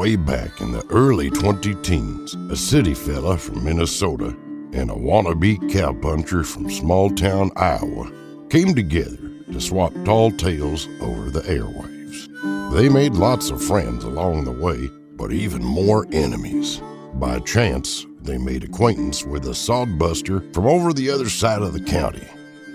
way back in the early 20 teens, a city fella from Minnesota and a wannabe cowpuncher from small town Iowa came together to swap tall tales over the airwaves. They made lots of friends along the way, but even more enemies. By chance, they made acquaintance with a sodbuster from over the other side of the county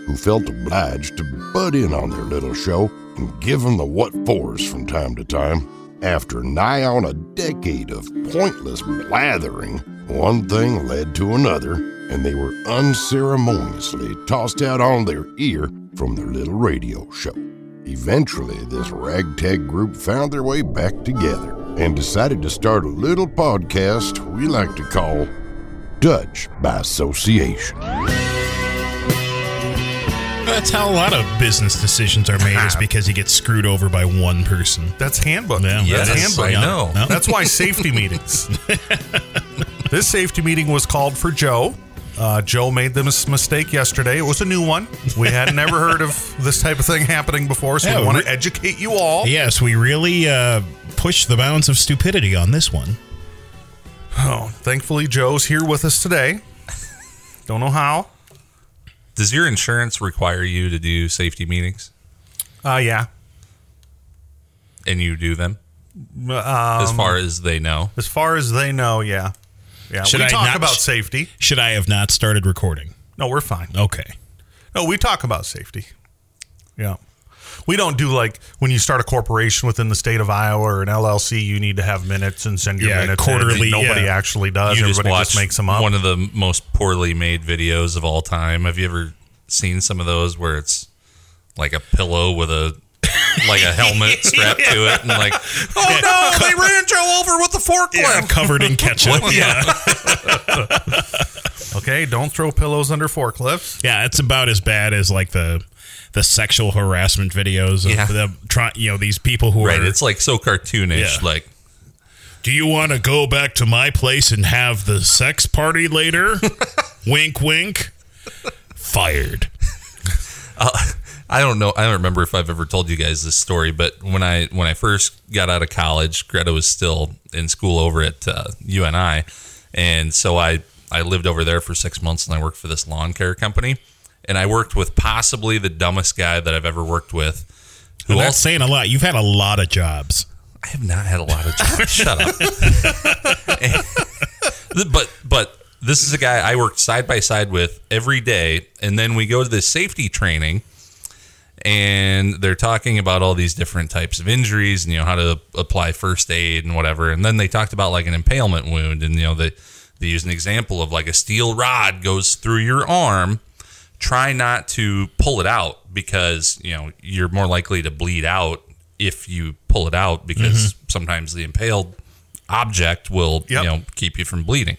who felt obliged to butt in on their little show and give them the what fors from time to time. After nigh on a decade of pointless blathering, one thing led to another, and they were unceremoniously tossed out on their ear from their little radio show. Eventually, this ragtag group found their way back together and decided to start a little podcast we like to call Dutch by Association. That's how a lot of business decisions are made, is because you get screwed over by one person. That's handbook. Yeah, That's that is- handbook. I know. No? That's why safety meetings. this safety meeting was called for Joe. Uh, Joe made this mistake yesterday. It was a new one. We had never heard of this type of thing happening before, so Yeah, we want re- to educate you all. Yes, we really uh, pushed the bounds of stupidity on this one. Oh, thankfully, Joe's here with us today. Don't know how. Does your insurance require you to do safety meetings? Uh, yeah. And you do them Um, as far as they know? as far as they know, yeah. Yeah. Should we I talk not- about safety. Should I have not started recording? No, we're fine. Okay. No, we talk about safety. Yeah. We don't do like when you start a corporation within the state of Iowa or an LLC, you need to have minutes and send your Yeah, minutes. in. quarterly, Nobody yeah. actually does. you Everybody just, watch makes them up. One of the most poorly made videos of all time. Have you ever seen some of those where it's like a pillow with a like a helmet strapped to it and like, oh no, they ran Joe over with the forklift. Yeah, covered in ketchup. yeah. okay, don't throw pillows under forklifts. Yeah, it's about as bad as like the the sexual harassment videos of Yeah. the try, you know these people who Right, are it's like so cartoonish. Yeah. Like, Do you want to go back to my place and have the sex party later? wink wink. Fired. I don't know. I don't remember if I've ever told you guys this story, but when I when I first got out of college, Greta was still in school over at uh, UNI, and so I I lived over there for six months, and I worked for this lawn care company, and I worked with possibly the dumbest guy that I've ever worked with. Who And that's also, saying a lot. You've had a lot of jobs. I have not had a lot of jobs. Shut up. but but this is a guy I worked side by side with every day, and then we go to this safety training, and they're talking about all these different types of injuries and you know how to apply first aid and whatever. And then they talked about like an impalement wound, and you know they they use an example of like a steel rod goes through your arm. Try not to pull it out because you know you're more likely to bleed out if you pull it out because mm-hmm. sometimes the impaled object will Yep. you know keep you from bleeding.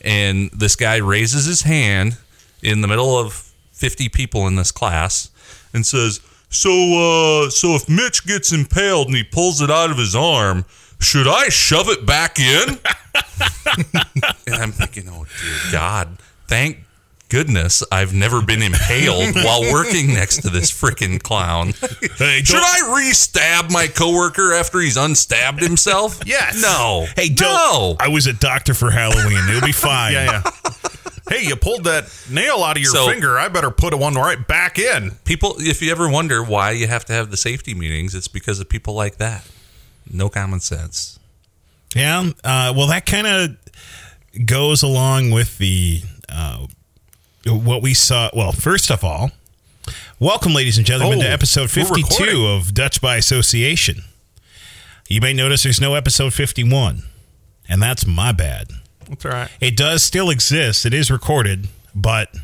And this guy raises his hand in the middle of 50 people in this class and says, "So uh so if Mitch gets impaled and he pulls it out of his arm, should I shove it back in?" and I'm thinking, "Oh dear God, thank goodness I've never been impaled while working next to this freaking clown." Hey, Should I re-stab my coworker after he's unstabbed himself? Yes. No. Hey, don't. no. I was a doctor for Halloween. It'll be fine. Yeah, yeah. Hey, you pulled that nail out of your So- finger. I better put a one right back in. People, if you ever wonder why you have to have the safety meetings, it's because of people like that. No common sense. Yeah. Uh, well, that kind of goes along with the uh, what we saw. Well, first of all, welcome, ladies and gentlemen, Oh, to episode 52 of Dutch by Association. You may notice there's no episode 51, and that's my bad. That's all right. It does still exist. It is recorded, but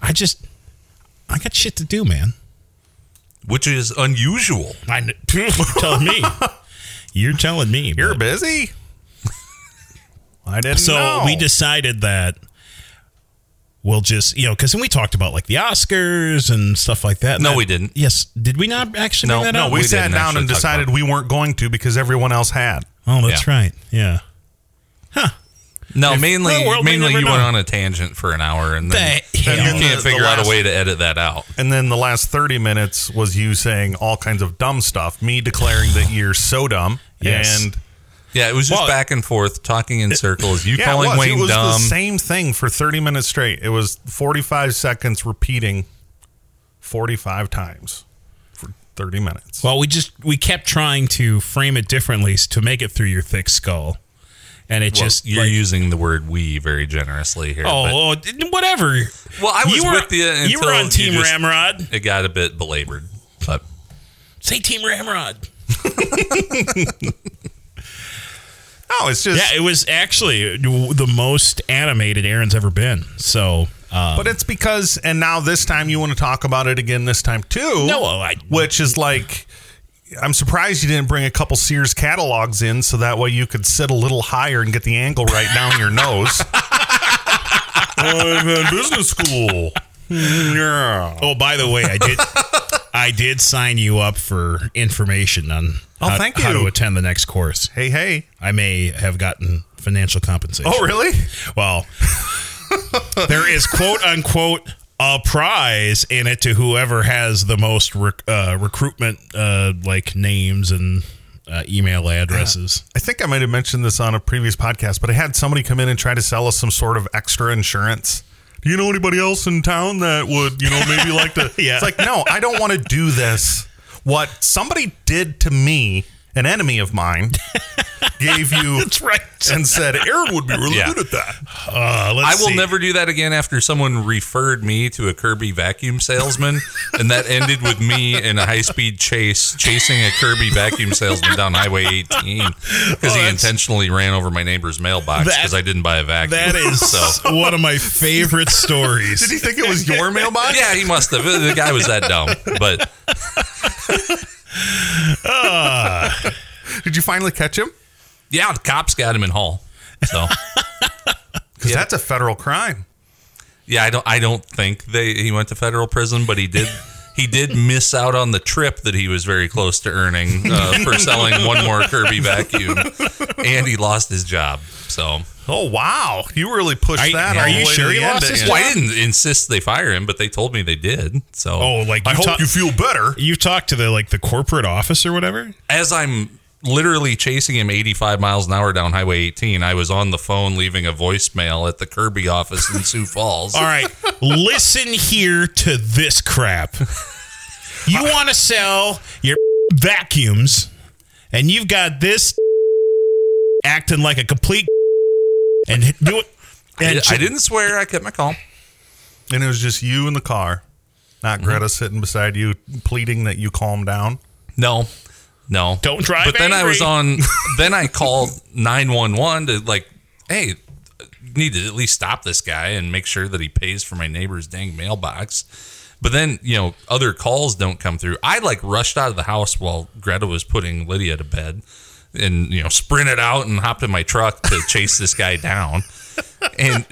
I just I got shit to do, man. Which is unusual. I kn- you're telling me. You're telling me. You're but- busy. I didn't so know. we decided that we'll just you know because then we talked about like the Oscars and stuff like that. No, That- we didn't. Yes, did we not actually? No, bring that no, up? we, we sat down and decided we weren't going to because everyone else had. Oh, that's Yeah. right. Yeah. No, mainly world mainly you know. went on a tangent for an hour, and then The you can't The- figure the out a way to edit that out. And then the last 30 minutes was you saying all kinds of dumb stuff, me declaring that you're so dumb. Yes. And Yeah, it was just Well, back and forth, talking in circles. You yeah, calling it was, Wayne it was the dumb. same thing for 30 minutes straight. It was 45 seconds repeating 45 times for 30 minutes. Well, we just we kept trying to frame it differently to make it through your thick skull, and it Well, just you're like, using the word "we" very generously here. oh, oh, whatever. Well, I was you were, with you You were on you Team just- Ramrod. it got a bit belabored. But Say Team Ramrod. No, it's just. Yeah, it was actually the most animated Aaron's ever been. So, uh, But it's because, and now this time you want to talk about it again this time too. No, I- which is like, I'm surprised you didn't bring a couple Sears catalogs in so that way you could sit a little higher and get the angle right down your nose. I'm in business school. Yeah. oh, by the way, I did. I did sign you up for information on Oh, how, thank how you. to attend the next course. Hey, hey. I may have gotten financial compensation. Oh, really? Well, there is quote unquote a prize in it to whoever has the most rec- uh, recruitment uh, like names and uh, email addresses. I think I might have mentioned this on a previous podcast, but I had somebody come in and try to sell us some sort of extra insurance. Do you know anybody else in town that would, you know, maybe like to? Yeah. It's like, no, I don't want to do this. What somebody did to me, an enemy of mine, gave you That's right. and said Aaron would be really Yeah. good at that. Uh, let's I will see. never do that again after someone referred me to a Kirby vacuum salesman, and that ended with me in a high speed chase chasing a Kirby vacuum salesman down Highway 18 because he intentionally ran over my neighbor's mailbox because I didn't buy a vacuum. That is so. one of my favorite stories. Did he think it was your mailbox? Yeah, he must have. The guy was that dumb, but Ah. Did you finally catch him? yeah, the cops got him in Hull. So Because that's a federal crime. yeah, I don't. I don't think they he went to federal prison, but he did. He did miss out on the trip that he was very close to earning uh, for selling one more Kirby vacuum, and he lost his job. So Oh wow, you really pushed Are- that. are all you way sure to the he end lost at his you. well, I didn't insist they fire him, but they told me they did. So oh, like I you hope talk- you feel better. you talked to the like the corporate office or whatever. as I'm literally chasing him 85 miles an hour down Highway 18, I was on the phone leaving a voicemail at the Kirby office in Sioux Falls. All right, listen here to this crap. You want to sell your vacuums, and you've got this acting like a complete and do it. I, And I didn't swear. I kept my calm. And it was just you in the car, not Mm-hmm. Greta sitting beside you, pleading that you calm down. No, no. Don't drive But then I was on. Then I called nine one one to like, hey, need to at least stop this guy and make sure that he pays for my neighbor's dang mailbox. But then you know other calls don't come through. I like rushed out of the house while Greta was putting Lydia to bed, and you know sprinted out and hopped in my truck to chase this guy down. And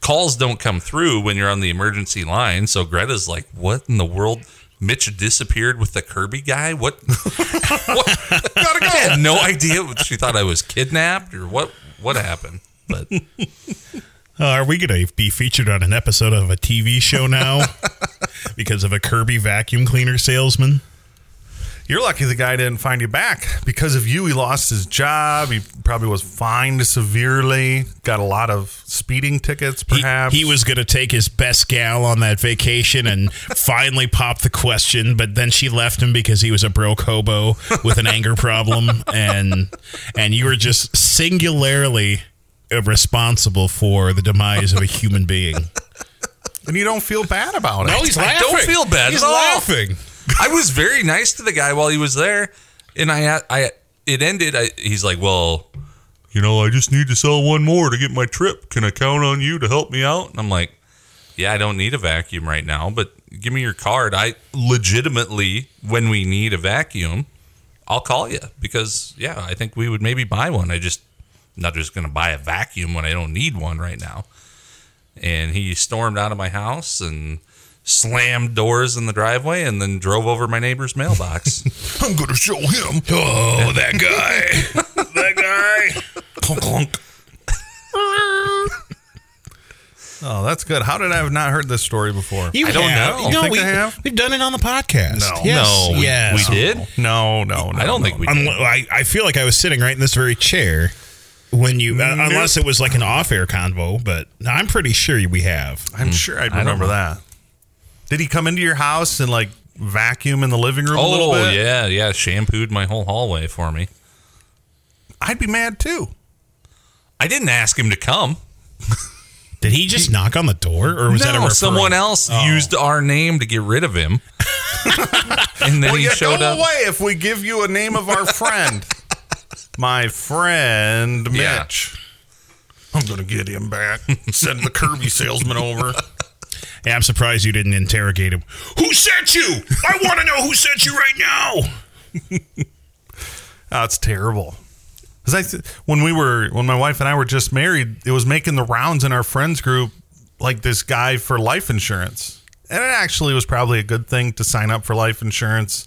calls don't come through when you're on the emergency line. So Greta's like, "What in the world?" Mitch disappeared with the Kirby guy. What? what? Gotta go. I had no idea. She thought I was kidnapped or what? What happened? But Uh, are we going to be featured on an episode of a TV show now because of a Kirby vacuum cleaner salesman? You're lucky the guy didn't find you back. Because of you, he lost his job. He probably was fined severely. Got a lot of speeding tickets, He- perhaps. He, was going to take his best gal on that vacation and finally pop the question, but then she left him because he was a broke hobo with an anger problem, and and you were just singularly responsible for the demise of a human being. and you don't feel bad about it. No, he's I don't feel bad He's at all. laughing. I was very nice to the guy while he was there, and I, I, it ended. I, he's like, "Well, you know, I just need to sell one more to get my trip. Can I count on you to help me out?" And I'm like, "Yeah, I don't need a vacuum right now, but give me your card. I legitimately, when we need a vacuum, I'll call you because yeah, I think we would maybe buy one. I just I'm not just going to buy a vacuum when I don't need one right now." And he stormed out of my house and slammed doors in the driveway and then drove over my neighbor's mailbox. I'm going to show him. Oh, that guy. that guy. Clunk, clunk. that's good. How did I have not heard this story before? You I don't have. know. No, Think we, I have? We've done it on the podcast. No. Yes. No, we- yes. we did? No, no, no. I don't think we did. I, I feel like I was sitting right in this very chair when you, uh, unless it was like an off-air convo, but I'm pretty sure we have. I'm sure I'd I remember that. Did he come into your house and like vacuum in the living room a little Oh bit? yeah, yeah. Shampooed my whole hallway for me. I'd be mad too. I didn't ask him to come. Did he just knock on the door, or was that a no, referral? someone else Oh. used our name to get rid of him. and then Well, he you showed go up. away if we give you a name of our friend. My friend Yeah. Mitch. I'm gonna get him back. Send the Kirby salesman over. Yeah, I'm surprised you didn't interrogate him. Who sent you? I want to know who sent you right now. That's terrible. Because I, th- when we were, when my wife and I were just married, it was making the rounds in our friends group, like this guy for life insurance, and it actually was probably a good thing to sign up for life insurance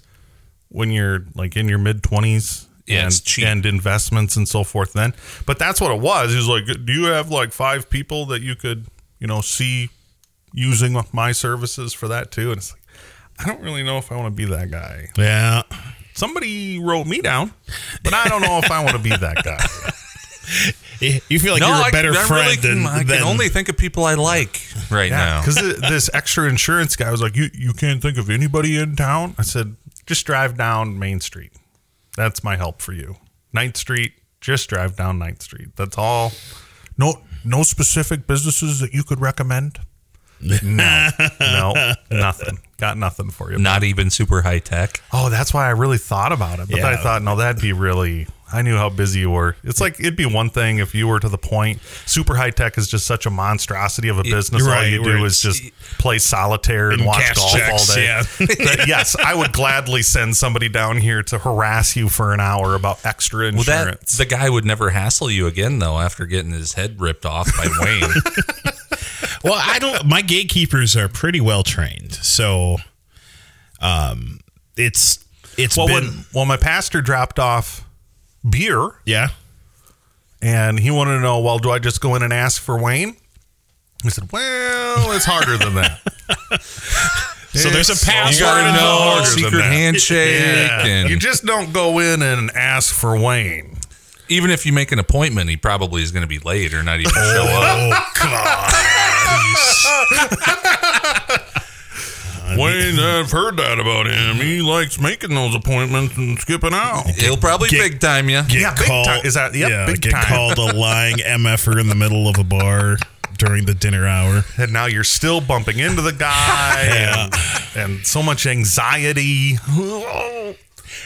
when you're like in your mid twenties. Yeah, and, and investments and so forth. Then, but that's what it was. He was like, "Do you have like five people that you could, you know, see using my services for that too?" And it's like, I don't really know if I want to be that guy Yeah. somebody wrote me down, but I don't know if I want to be that guy. You feel like no, you're a better I friend really can, than, I than can only think of people I like right now. Because this extra insurance guy was like, "You you can't think of anybody in town." I said, "Just drive down Main Street. That's my help for you. Ninth Street. Just drive down Ninth Street. That's all. No no specific businesses that you could recommend. No, no, nothing. Got nothing for you. Not even super high tech. Oh, that's why I really thought about it. But then I thought, no, that'd be really. I knew how busy you were. It's like it'd be one thing if you were to the point. Super high tech is just such a monstrosity of a business. All you do is just play solitaire and, and watch golf checks, all day. yeah. That- yes, I would gladly send somebody down here to harass you for an hour about extra Well, that insurance. the guy would never hassle you again though after getting his head ripped off by Wayne. Well, I don't. My gatekeepers are pretty well trained, so um, it's it's well, been when well, my pastor dropped off beer yeah. and he wanted to know, well, do I just go in and ask for Wayne? I said, well, it's harder than that. So there's a It's password you gotta know secret handshake, Yeah. and You just don't go in and ask for Wayne. even if you make an appointment, he probably is going to be late or not even show up. Wayne, I've heard that about him. He likes making those appointments and skipping out. He'll probably Get- big time you. Get Yeah, big called, time. Is that- yep, yeah, big get time. called a lying mf'er in the middle of a bar during the dinner hour. And now you're still bumping into the guy and, and so much anxiety.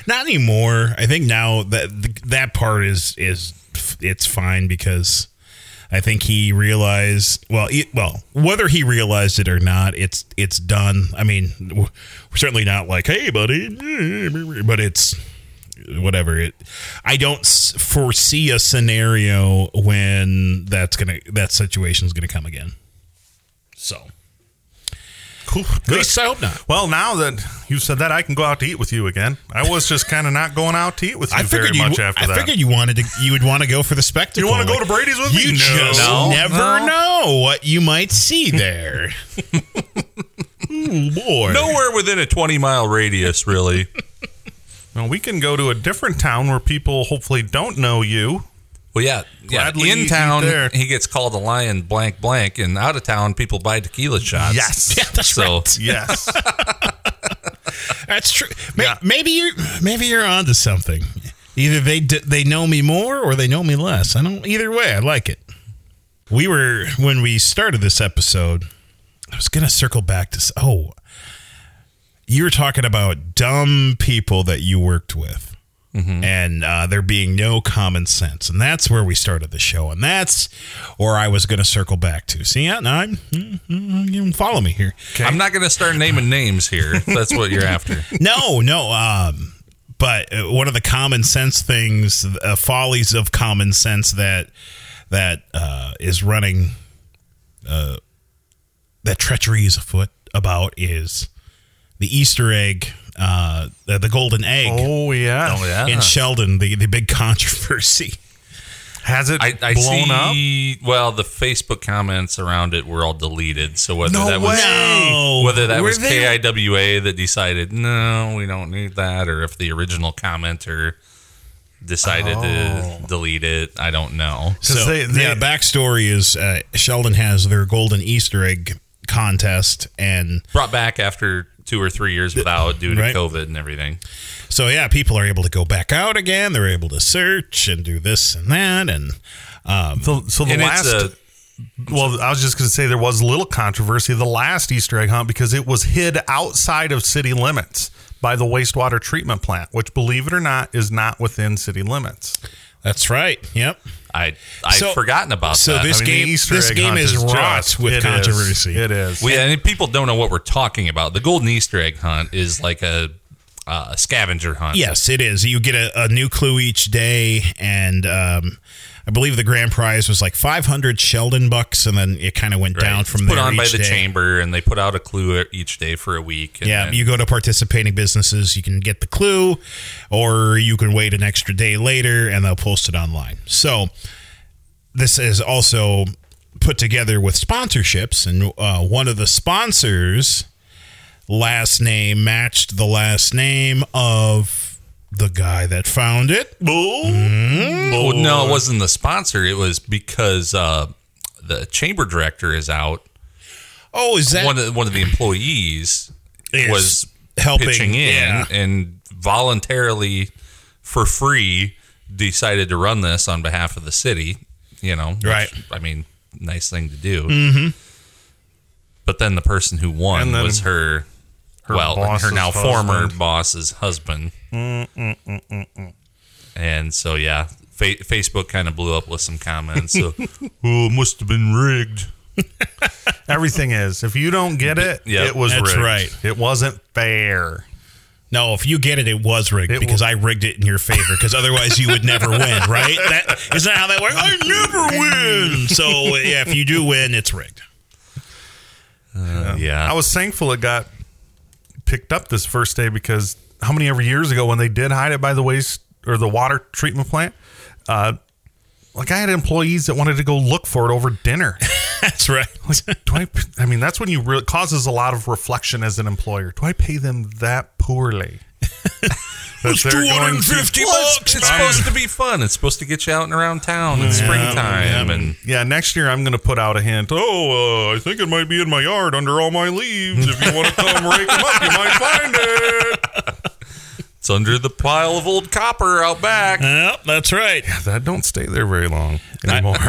Not anymore. I think now that that part is is it's fine because I think he realized well well whether he realized it or not it's it's done. I mean we're certainly not like hey buddy but it's whatever it I don't foresee a scenario when that's to that situation's going to come again. So Cool. at least I hope not. Well, now that you've said that, I can go out to eat with you again. I was just kind of not going out to eat with you I very figured you. much after I that. figued you wanted to. You would want to go for the spectacle. You wanna go to Brady's with me? You No. just No. never No. know what you might see there. Ooh, boy. Nowhere within a 20 mile radius, really. well, we can go to a different town where people hopefully don't know you. Well, yeah, yeah. Gladly In town, there. he gets called a lion blank blank, and out of town, people buy tequila shots. Yes. Yeah, that's So- right. Yes. That's true. May- Yeah. Maybe you're. Maybe you're onto something. Either they d- they know me more or they know me less. I don't. Either way, I like it. We were when we started this episode. I was gonna circle back to. Oh, you were talking about dumb people that you worked with. And uh, there being no common sense, and that's where we started the show, and that's where I was going to circle back to. See, yeah, no, I'm, mm, mm, you can follow me here. I'm not going to start naming names here. That's what you're after. No, no. Um, but uh, one of the common sense things, uh, follies of common sense that that uh, is running, uh, that treachery is afoot about is the Easter egg, uh, the, the golden egg oh yeah. Oh, yeah. in Sheldon, the the big controversy. Has it I, I blown up? see. Well, the Facebook comments around it were all deleted. So whether No that was No. whether that Were was they? KIWA that decided no, we don't need that, or if the original commenter decided to delete it, I don't know. So they- they- yeah, backstory is uh, Sheldon has their golden Easter egg contest, and Brought back after two or three years without due to Right. COVID and everything. so yeah, people are able to go back out again. They're able to search and do this and that, and um, So, so the And last. a well, I was just going to say there was a little controversy the last Easter egg hunt because it was hid outside of city limits by the wastewater treatment plant, which, believe it or not, is not within city limits. that's right. Yep. I I'd So- forgotten about so that. this I mean, game, Easter this game is is wrought just- with it is. controversy. It is. We, and people don't know what we're talking about. The golden Easter egg hunt is like a, uh, scavenger hunt. Yes, it is. You get a, a new clue each day, and um, I believe the grand prize was like 500 Sheldon bucks, and then it kind of went Right. down from It's from put there. on by the day. chamber, and they put out a clue each day for a week. and Yeah, then- you go to participating businesses, you can get the clue, or you can wait an extra day later and they'll post it online. So, this is also put together with sponsorships, and uh, one of the sponsors' last name matched the last name of the guy that found it. Well, no, it wasn't the sponsor. It was because uh, the chamber director is out. Oh, is that One of one of the employees Is was helping, pitching in yeah. and voluntarily, for free, decided to run this on behalf of the city. You know, which, Right. I mean, nice thing to do. Mm-hmm. But then the person who won then was her, her well, her now former husband. boss's husband. And so, yeah, fa- Facebook kind of blew up with some comments. So, oh, it must have been rigged. Everything is. If you don't get it, Yeah, it was that's rigged. right. It wasn't fair. No, if you get it, it was rigged It because I rigged it in your favor. Because otherwise, you would never win, right? That isn't that how that works. I never win. So yeah, if you do win, it's rigged. Uh, yeah. I was thankful it got picked up this first day because how many ever years ago when they did hide it by the waste or the water treatment plant, uh, like I had employees that wanted to go look for it over dinner. That's right. Like, do I? I mean, that's when you really causes a lot of reflection as an employer. Do I pay them that poorly? Going to- Well, it's, it's supposed to be fun. It's supposed to get you out and around town in springtime, and Yeah, next year I'm going to put out a hint. Oh, uh, I think it might be in my yard under all my leaves. If you want to come rake them up, you might find it. it's under the pile of old copper out back. Yep, that's right. That don't stay there very long anymore.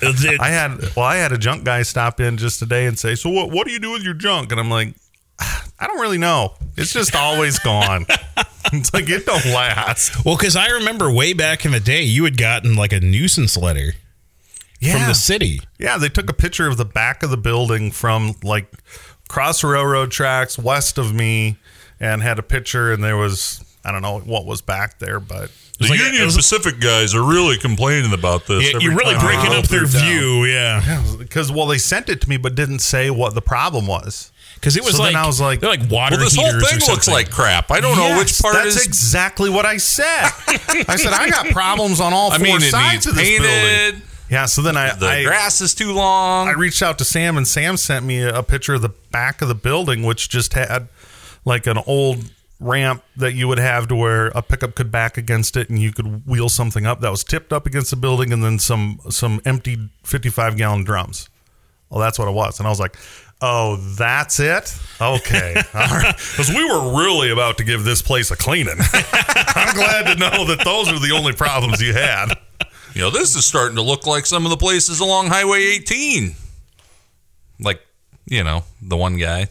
I had well, I had a junk guy stop in just today and say, "So what? What do you do with your junk?" And I'm like, "I don't really know. It's just always gone. it's like it don't last." well, because I remember way back in the day, you had gotten like a nuisance letter from the city. Yeah, they took a picture of the back of the building from like cross railroad tracks west of me, and had a picture, and there was I don't know what was back there, but The like Union it was- Pacific guys are really complaining about this. Yeah, you're really time breaking up their through view. Yeah, because well, they sent it to me, but didn't say what the problem was. Because it was So like then I was like- they're like water Well, this whole thing looks like crap. I don't know which part is that's is. exactly what I said. I said I got problems on all I four mean, it sides needs of this building. Yeah, so then I The I, grass is too long. I reached out to Sam, and Sam sent me a, a picture of the back of the building, which just had like an old ramp that you would have to where a pickup could back against it, and you could wheel something up that was tipped up against the building, and then some some empty fifty-five gallon drums. Well, that's what it was, and I was like. Oh, that's it? Okay. All right. Because we were really about to give this place a cleaning. I'm glad to know that those are the only problems you had. you know, this is starting to look like some of the places along Highway 18. Like, you know, the one guy.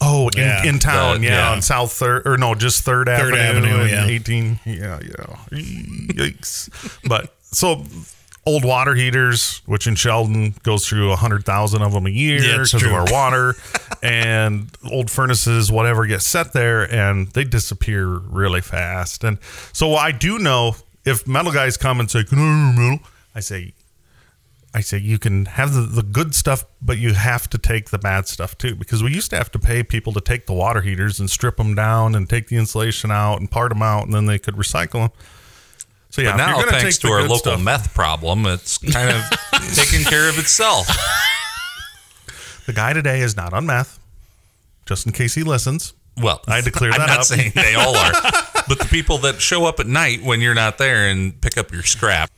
Oh, in, Yeah. in town, The- yeah, yeah. on South Third or no, just Third, Avenue, Avenue, and yeah. eighteen, yeah, yeah, yikes. but so old water heaters, which in Sheldon goes through a hundred thousand of them a year Yeah, because of our water, and old furnaces, whatever, gets set there and they disappear really fast. And so I do know if metal guys come and say, "Can I have metal?" I say, I say you can have the, the good stuff, but you have to take the bad stuff too. Because we used to have to pay people to take the water heaters and strip them down and take the insulation out and part them out, and then they could recycle them. So yeah, but now, thanks to our local stuff- meth problem, it's kind of taking care of itself. the guy today is not on meth. Just in case he listens. Well, I had to clear I'm that not up. saying they all are, but the people that show up at night when you're not there and pick up your scrap.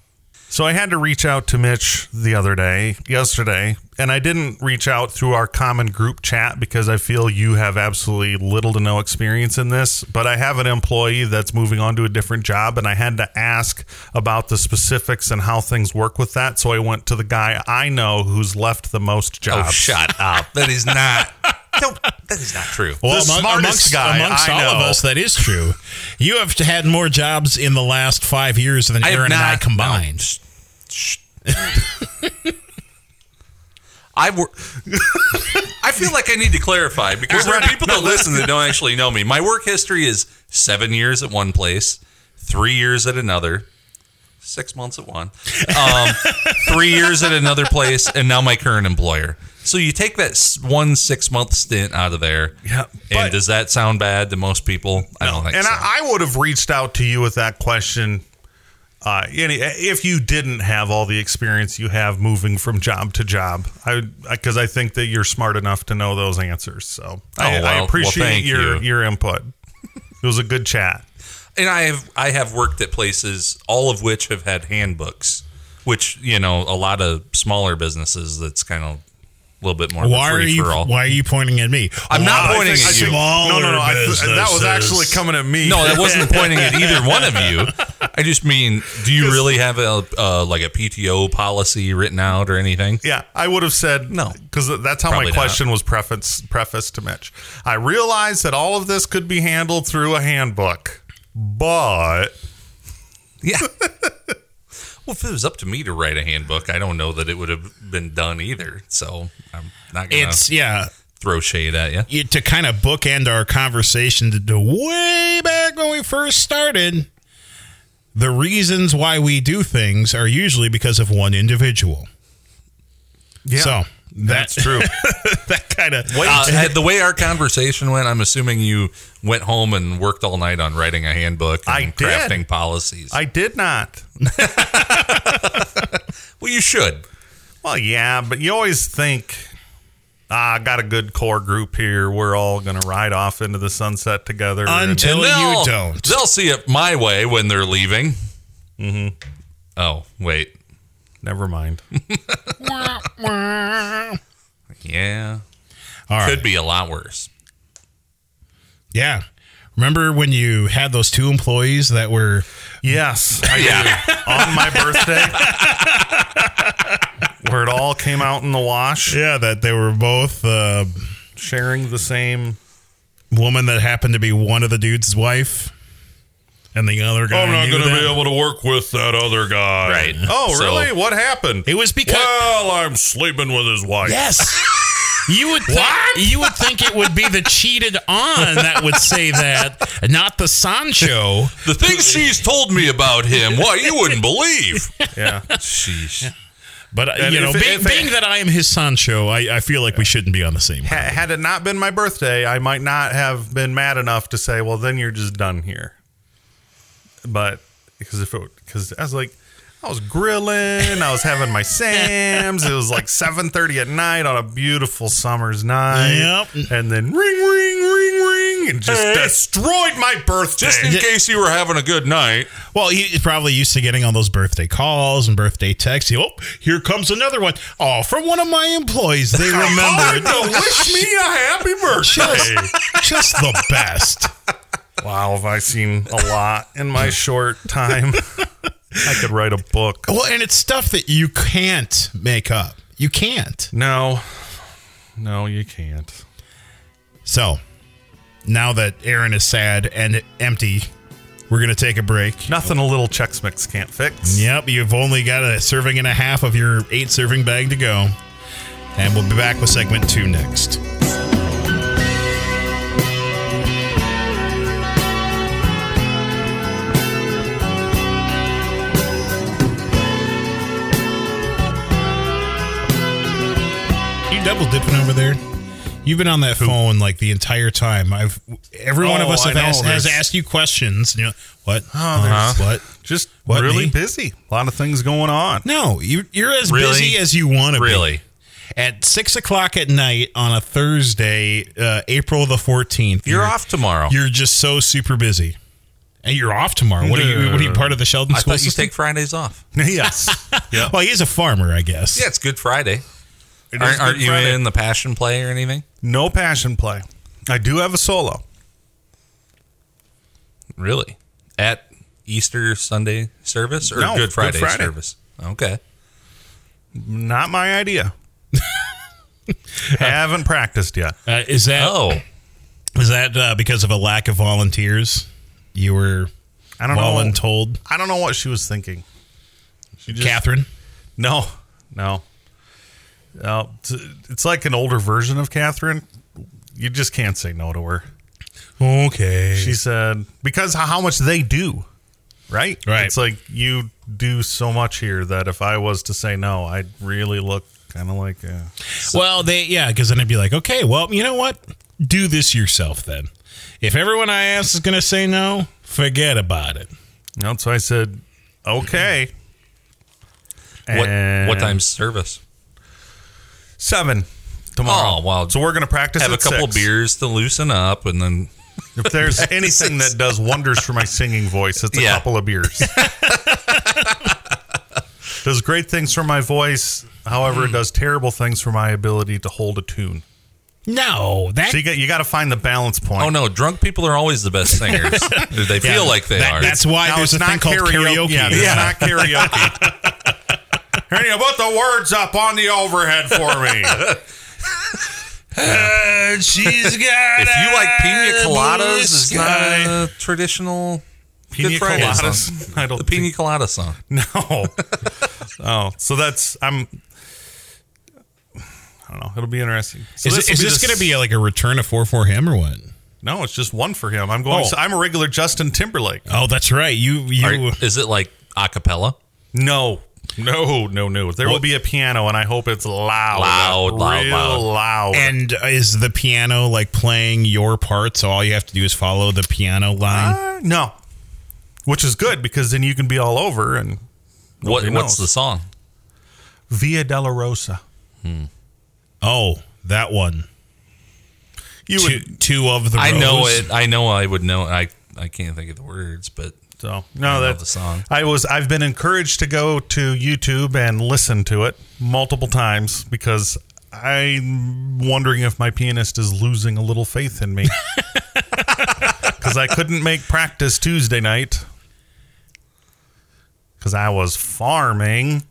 So I had to reach out to Mitch the other day, yesterday, and I didn't reach out through our common group chat because I feel you have absolutely little to no experience in this. But I have an employee that's moving on to a different job, and I had to ask about the specifics and how things work with that. So I went to the guy I know who's left the most oh, jobs. Oh, shut up! That is not. Don't, that is not true. Well, The among- smartest amongst, guy amongst I all of us, that is true. You have had more jobs in the last five years than I have Aaron and I combined. no, shh, shh. I wor- I feel like I need to clarify because there are people that listen that don't actually know me. My work history is seven years at one place, three years at another, six months at one, um, three years at another place, and now my current employer. So you take that one six month stint out of there, Yeah, and does that sound bad to most people? I don't think and so. I, I would have reached out to you with that question uh, any, if you didn't have all the experience you have moving from job to job. I because I think that you're smart enough to know those answers. So I, Oh, well- I appreciate thank your you. your input. It was a good chat. and I have I have worked at places, all of which have had handbooks, which you know a lot of smaller businesses that's kind of a little bit more. Why are you? Why are you pointing at me? I'm not Why- pointing I at you. no, no, no. I, that was actually coming at me. No, that wasn't pointing at either one of you. I just mean, do you really have a uh, like a PTO policy written out or anything? Yeah, I would have said No. because that's how Probably my not. question was prefaced prefaced to Mitch. I realized that all of this could be handled through a handbook, but Yeah. well, if it was up to me to write a handbook, I don't know that it would have been done either. So I'm not gonna It's yeah. throw shade at you. you- To kind of bookend our conversation to, to way back when we first started, the reasons why we do things are usually because of one individual. yeah, So that's that- true. that kind of Uh, the way our conversation went, I'm assuming you went home and worked all night on writing a handbook and I did. crafting policies. I did not. well, you should. Well, yeah, but you always think, ah, I got a good core group here. We're all going to ride off into the sunset together. Until- you don't. They'll see it my way when they're leaving. Mm-hmm. Oh, wait. Never mind. Yeah. all right. Could be a lot worse. Yeah. Remember when you had those two employees that were Yes, I do. on my birthday, where it all came out in the wash, yeah that they were both uh, sharing the same. woman that happened to be one of the dude's wife and the other guy. I'm not going to be able to work with that other guy. Right. Oh, So- really? What happened? It was because well, I'm sleeping with his wife. yes. You would think, you would think it would be the cheated on that would say that, not the Sancho. The things she's told me about him, why, you wouldn't believe. Yeah. Sheesh. But uh, And you know, if being, if it- being that I am his Sancho, I, I feel like we shouldn't be on the same. Ha- had it not been my birthday, I might not have been mad enough to say, "Well, then you're just done here." But because if it, because I was like, I was grilling, I was having my Sam's. It was like seven thirty at night on a beautiful summer's night. Yep. And then ring, ring, ring, ring, and just destroyed my birthday. Just in case you were having a good night. Well, he's probably used to getting all those birthday calls and birthday texts. He, oh, here comes another one. Oh, from one of my employees. They remembered. Oh, wish me a happy birthday. Just the best. Wow, have I seen a lot in my short time? I could write a book. Well, and it's stuff that you can't make up. You can't. No, no, you can't. So, now that Aaron is sad and empty, we're going to take a break. Nothing a little Chex Mix can't fix. Yep, you've only got a serving and a half of your eight serving bag to go. And we'll be back with segment two next. Double dipping over there? You've been on that phone like the entire time. I've every one of Oh, us I have know, asked, has there's- asked you questions. You know what? Oh, there's- what? Just What, really me? busy. A lot of things going on. No, you, you're as Really? busy as you want to be. Really? At six o'clock at night on a Thursday, uh, April the fourteenth, You're off tomorrow. You're just so super busy, and you're off tomorrow. What are you? What are you part of the Sheldon I school thought you system? take Fridays off. yes. yeah. well, he is a farmer, I guess. Yeah, it's Good Friday. It is Aren't, aren't you Friday. in the passion play or anything? No passion play. I do have a solo. Really? At Easter Sunday service or No, Good Good Friday, Friday. service? Okay. Not my idea. I Haven't practiced yet. Uh, is that Oh, is that uh, because of a lack of volunteers? You were I don't know. voluntold, I don't know what she was thinking. She just, Catherine. No, no. No, it's, it's like an older version of Catherine. You just can't say no to her. Okay. She said because how how much they do, right? Right. It's like you do so much here that if I was to say no, I'd really look kind of like. Uh, Well, they yeah, because then I'd be like, okay, well, you know what? Do this yourself then. If everyone I ask is going to say no, forget about it. no, so I said, okay. what what time's service? Seven tomorrow. Oh, wow. So we're gonna practice. Have a couple six. bears to loosen up, and then If there's anything that does wonders for my singing voice, it's a Yeah. couple of beers. does great things for my voice. However, it mm. does terrible things for my ability to hold a tune. No, that So you got you got to find the balance point. oh no, drunk people are always the best singers. they feel like they that- are. That's why Now, there's a it's thing not called karaoke. Yeah, it's not karaoke. Hey, you put the words up on the overhead for me. she's got. if you like pina coladas, blue it's not a traditional Pina Good Friday coladas. song. I don't The pina colada song. No. oh, so that's I'm. I don't know. It'll be interesting. So Is, will it, is be this going to be like a return of four for him or what? No, it's just one for him. I'm going. Oh. I'm a regular Justin Timberlake. Oh, that's right. You you. Are- is it like a cappella? No, no, no, no. There will be a piano, and I hope it's loud, Loud, loud, real loud. loud. And is the piano like playing your part? So all you have to do is follow the piano line. Uh, no, which is good because then you can be all over and What What's the song? Via Dolorosa. oh, that one. You Two, would two of the. I know it. I know I would know. I I can't think of the words, but so no love that the song. I was I've been encouraged to go to YouTube and listen to it multiple times because I'm wondering if my pianist is losing a little faith in me. Because I couldn't make practice Tuesday night because I was farming.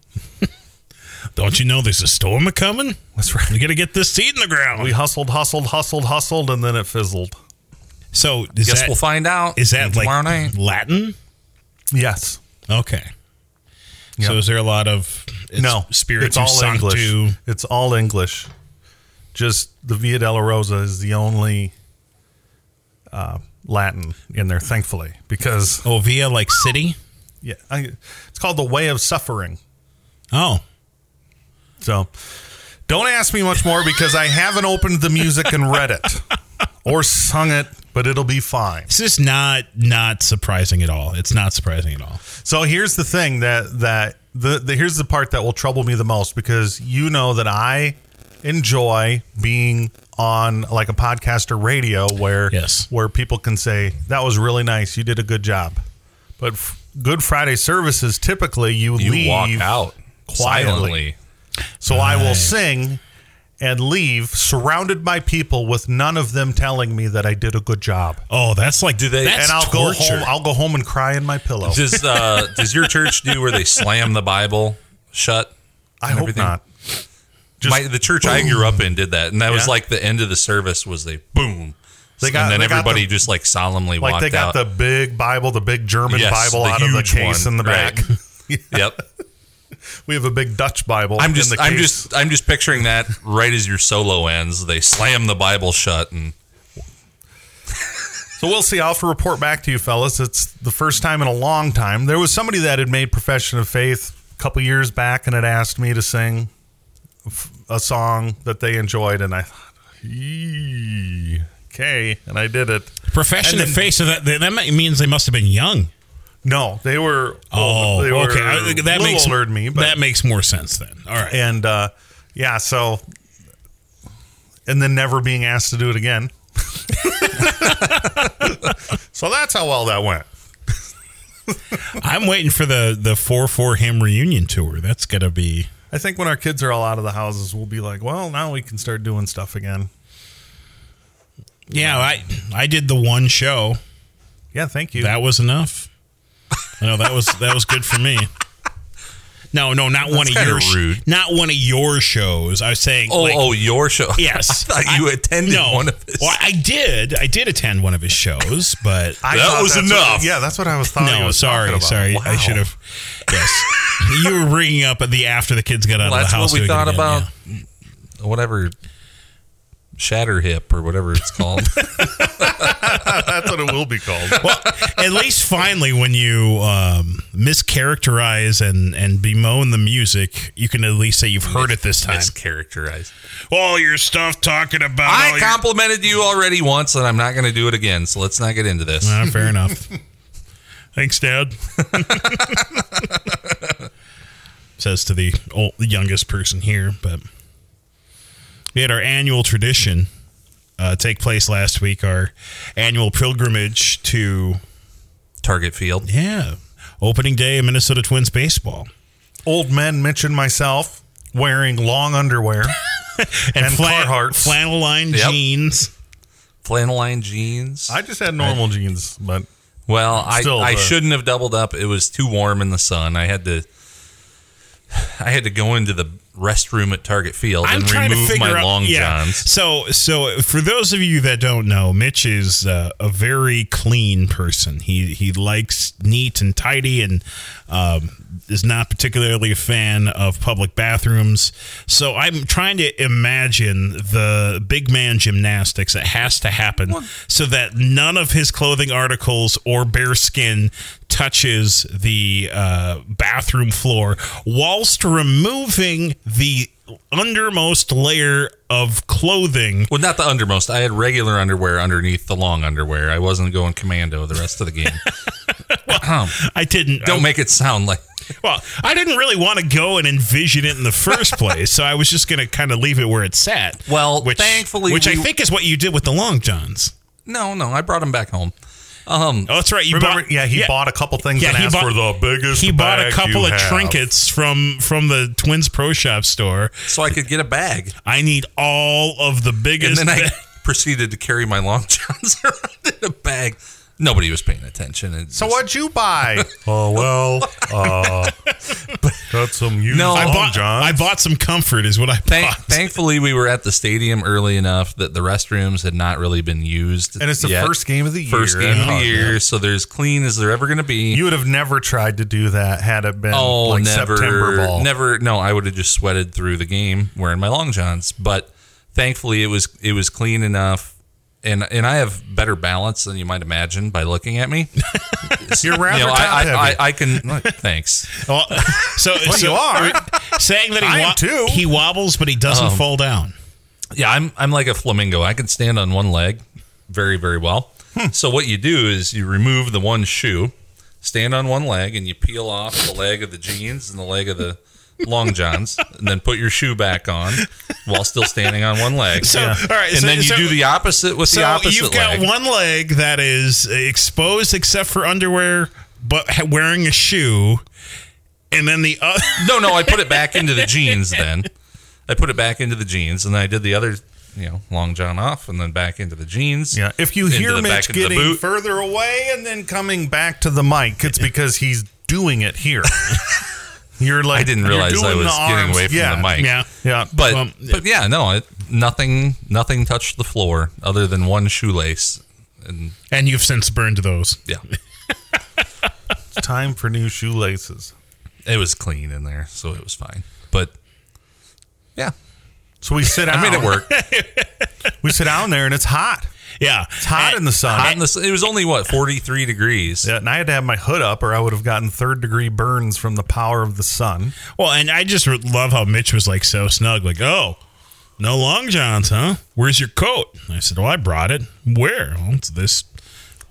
Don't you know there's a storm coming? That's right. You got to get this seed in the ground. We hustled, hustled, hustled, hustled, and then it fizzled. So is Guess that, we'll find out. Is that like night? Latin? Yes. Okay. So is there a lot of it's no, spiritu it's all English. sanctu? It's all English. Just the Via Dolorosa is the only uh, Latin in there, thankfully, because Oh, via like city. yeah, I, it's called the Way of Suffering. Oh, So don't ask me much more because I haven't opened the music and read it or sung it, but it'll be fine. It's just not not surprising at all. It's not surprising at all. So here's the thing that that the, the here's the part that will trouble me the most because you know that I enjoy being on like a podcast or radio where Yes. where people can say that was really nice, you did a good job. But f- Good Friday services typically you, You leave walk out quietly. silently. So I will sing and leave surrounded by people with none of them telling me that I did a good job. Oh, that's like Do they- and I'll torture. go home I'll go home and cry in my pillow. Does uh, does your church do where they slam the Bible shut? I hope everything? not. My, the church I grew up in did that, and that was like the end of the service was they boom, They got- and then everybody the- just like solemnly Like walked they got out. the big Bible, the big German Yes, Bible the out of the case one, in the right. back. yep. we have a big Dutch Bible. I'm in just the I'm just I'm just picturing that right as your solo ends, they slam the Bible shut and So we'll see. I'll have to report back to you, fellas. It's the first time in a long time. There was somebody that had made profession of faith a couple years back and had asked me to sing a song that they enjoyed, and I thought Okay, and I did it. Profession And of faith. So that that means they must have been young. No, they were. Oh, they were okay. That makes older than me, but that makes more sense then. All right. and uh, yeah, so and then never being asked to do it again. so that's how well that went. I'm waiting for the the four four him reunion tour. That's gonna be. I think when our kids are all out of the houses, we'll be like, well, now we can start doing stuff again. Yeah, I I did the one show. Yeah, thank you. That was enough. I know that was that was good for me. No, no, not one of kinda your sh- rude. not one of your shows. I was saying. Oh, like, oh, your show. yes. I thought you attended no, one of his. Well, I did. I did attend one of his shows, but I That was enough. What, yeah, that's what I was thought. no, was sorry, talking about. sorry. I should have. Yes, you were bringing up at the after the kids got out Well, of the house. what we thought again, about. yeah. Whatever. Shatter hip or whatever it's called. That's what it will be called. well, at least finally, when you um, mischaracterize and and bemoan the music, you can at least say you've heard it this time. Mischaracterized. All your stuff talking about. I your- complimented you already once, and I'm not going to do it again. So let's not get into this. Ah, fair enough. Thanks, Dad. Says to the old, the youngest person here, but we had our annual tradition uh, take place last week. Our annual pilgrimage to Target Field. yeah opening day of Minnesota Twins baseball Old men mentioned myself wearing long underwear. and, And Carhartts. flannel lined Yep. jeans. Flannel lined jeans. I just had normal jeans, but Well, I, Still, I uh, shouldn't have doubled up. It was too warm in the sun. I had to I had to go into the restroom at Target Field I'm and trying to remove figure my out. long yeah. johns. So, so for those of you that don't know, Mitch is uh, a very clean person. He he likes neat and tidy, and um, is not particularly a fan of public bathrooms. So, I'm trying to imagine the big man gymnastics that has to happen so that none of his clothing articles or bare skin touches the uh, bathroom floor whilst removing the undermost layer of clothing. Well, not the undermost. I had regular underwear underneath the long underwear. I wasn't going commando the rest of the game. Um, I didn't. don't make it sound like Well, I didn't really want to go and envision it in the first place, so I was just going to kind of leave it where it sat. Well, which, thankfully which I think is what you did with the long johns. no, no. I brought them back home. Um, Oh, that's right. You remember, bought, yeah, he bought a couple things Yeah, and he asked bought- for the biggest. He bought a couple of have. trinkets from from the Twins Pro Shop store. so I could get a bag, I need all of the biggest. and then I proceeded to carry my long johns around in a bag. Nobody was paying attention. It So just- what'd you buy? oh well, uh, got some used No, I bought. johns. I bought some comfort. Is what I Thank, bought. thankfully, we were at the stadium early enough that the restrooms had not really been used. and it's the yet. first game of the year. First game of Oh, the year, so they're as clean as they're ever going to be. You would have never tried to do that had it been oh, like never, September ball. never. No, I would have just sweated through the game wearing my long johns. But thankfully, it was it was clean enough, and and I have better balance than you might imagine by looking at me. You're rather you know, top I, I. I, I can. Thanks. Well, so, so you are. saying that he wa- too. he wobbles, but he doesn't Um, fall down. Yeah, I'm I'm like a flamingo. I can stand on one leg very very well. Hmm. So what you do is you remove the one shoe, stand on one leg, and you peel off the leg of the jeans and the leg of the long johns, and then put your shoe back on while still standing on one leg. So, all right, and so- then you so- do the opposite with the So opposite you've got leg. one leg that is exposed except for underwear, but wearing a shoe, and then the other. No, no, I put it back into the jeans. Then I put it back into the jeans, and then I did the other, you know, long john off, and then back into the jeans. Yeah, if you hear the Mitch back of the getting boot. further away and then coming back to the mic, it's because he's doing it here. You're like I didn't realize I was getting away from yeah. the mic. Yeah. Yeah, But Well, but yeah, no, it, nothing nothing touched the floor other than one shoelace, and And you've since burned those. yeah, it's time for new shoelaces. it was clean in there, so it was fine. But yeah, So we sit down. I made it work. We sit down there and it's hot. Yeah. It's hot in the sun. Hot in the, sun- it was only what forty three degrees. Yeah, and I had to have my hood up, or I would have gotten third degree burns from the power of the sun. Well, and I just love how Mitch was like so snug, like, oh, No long johns, huh? Where's your coat? I said, Well, I brought it. Where? Well, it's this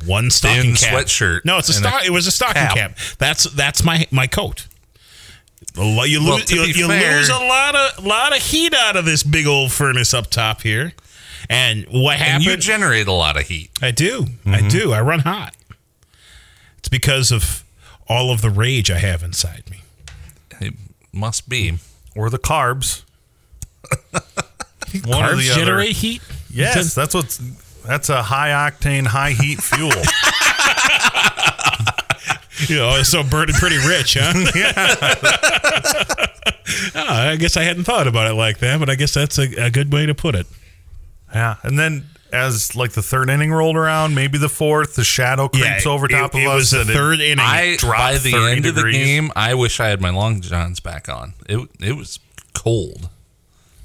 one stocking cap. sweatshirt No, it's a stock. It was a stocking cap. cap. That's that's my my coat. You, lose, to you, you fair- lose a lot of lot of heat out of this big old furnace up top here. And what And happened? you generate a lot of heat. I do. I mm-hmm. do. I run hot. It's because of all of the rage I have inside me. It must be. Or the carbs. One or Carbs the other. generate heat. Yes, that's what's that's a high octane, high heat fuel. You know, so burning pretty rich, huh? Oh, I guess I hadn't thought about it like that, but I guess that's a, a good way to put it. Yeah, and then as like the third inning rolled around, maybe the fourth, the shadow creeps over top it, of it us. was the and it- third inning. I dropped by the 30 end of the degrees. game, I wish I had my long johns back on. It it was cold.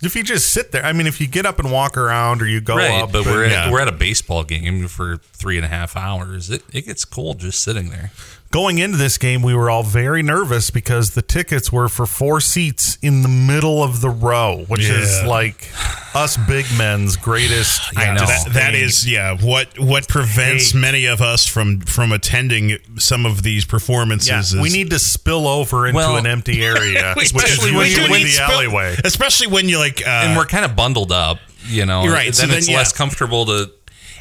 if you just sit there, I mean, if you get up and walk around or you go right, up, but we're and- at, we're at a baseball game for three and a half hours. It it gets cold just sitting there. Going into this game, we were all very nervous because the tickets were for four seats in the middle of the row, which is like us big men's greatest. I know. That, that is, yeah. What what prevents Hate. many of us from from attending some of these performances? Yeah, is, we need to spill over into Well, an empty area, especially when you- usually when the you spill- alleyway. especially when you like, uh, and we're kind of bundled up, you know. Right, Then so then, it's yeah. less comfortable to.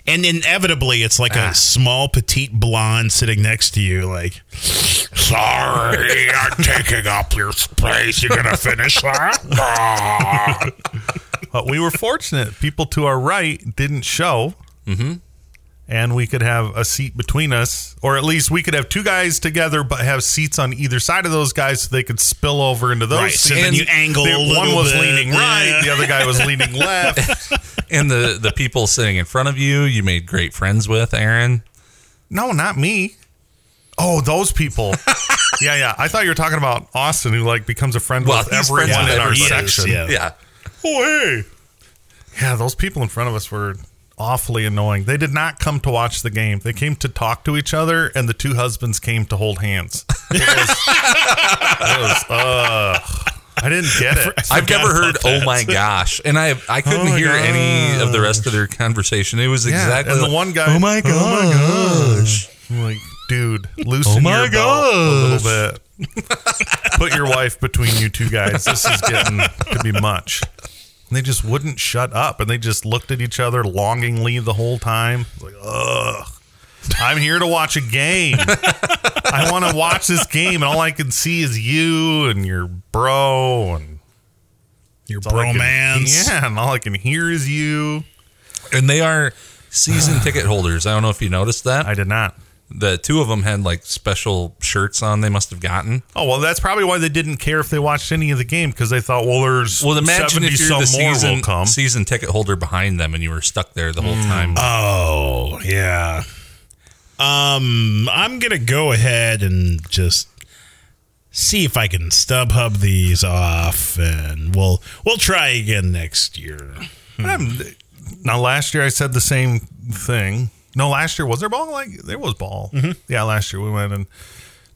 And inevitably it's like a small petite blonde sitting next to you, like, sorry, I'm taking up your space. You're gonna finish that? Ah." But we were fortunate. People to our right didn't show. Mm-hmm. And we could have a seat between us, or at least we could have two guys together, but have seats on either side of those guys so they could spill over into those Right, so seats. then you angle The- One was bit, leaning right, yeah. the other guy was leaning left. And the the people sitting in front of you, you made great friends with, Aaron. No, not me. Oh, those people. yeah, yeah. I thought you were talking about Austin, who like becomes a friend Well, with everyone friends with in our section. Yeah. Yeah. Oh, hey. Yeah, those people in front of us were awfully annoying. They did not come to watch the game. They came to talk to each other, and the two husbands came to hold hands. It was, it was uh, I didn't get it. I've never heard "Oh my gosh," and I I couldn't Oh my hear any of the rest of their conversation. It was Yeah, exactly and the one guy. Oh my gosh! I'm like, dude, loosen Oh my your belt a little bit. Put your wife between you two guys. This is getting to be much. And they just wouldn't shut up, and they just looked at each other longingly the whole time. Like, ugh. I'm here to watch a game. I want to watch this game, and all I can see is you and your bro, and Your I can- bromance. yeah, and all I can hear is you. And they are season ticket holders. I don't know if you noticed that. I did not. The two of them had like special shirts on. They must have gotten. Oh well, that's probably why they didn't care if they watched any of the game because they thought, well, there's Well, imagine 70 if you're the season come. season ticket holder behind them and you were stuck there the whole time. Oh, yeah. Um, I'm gonna go ahead and just see if I can StubHub these off, and we'll we'll try again next year. Um, now, last year I said the same thing. No, last year was there ball? Like there was ball. Mm-hmm. Yeah, last year we went and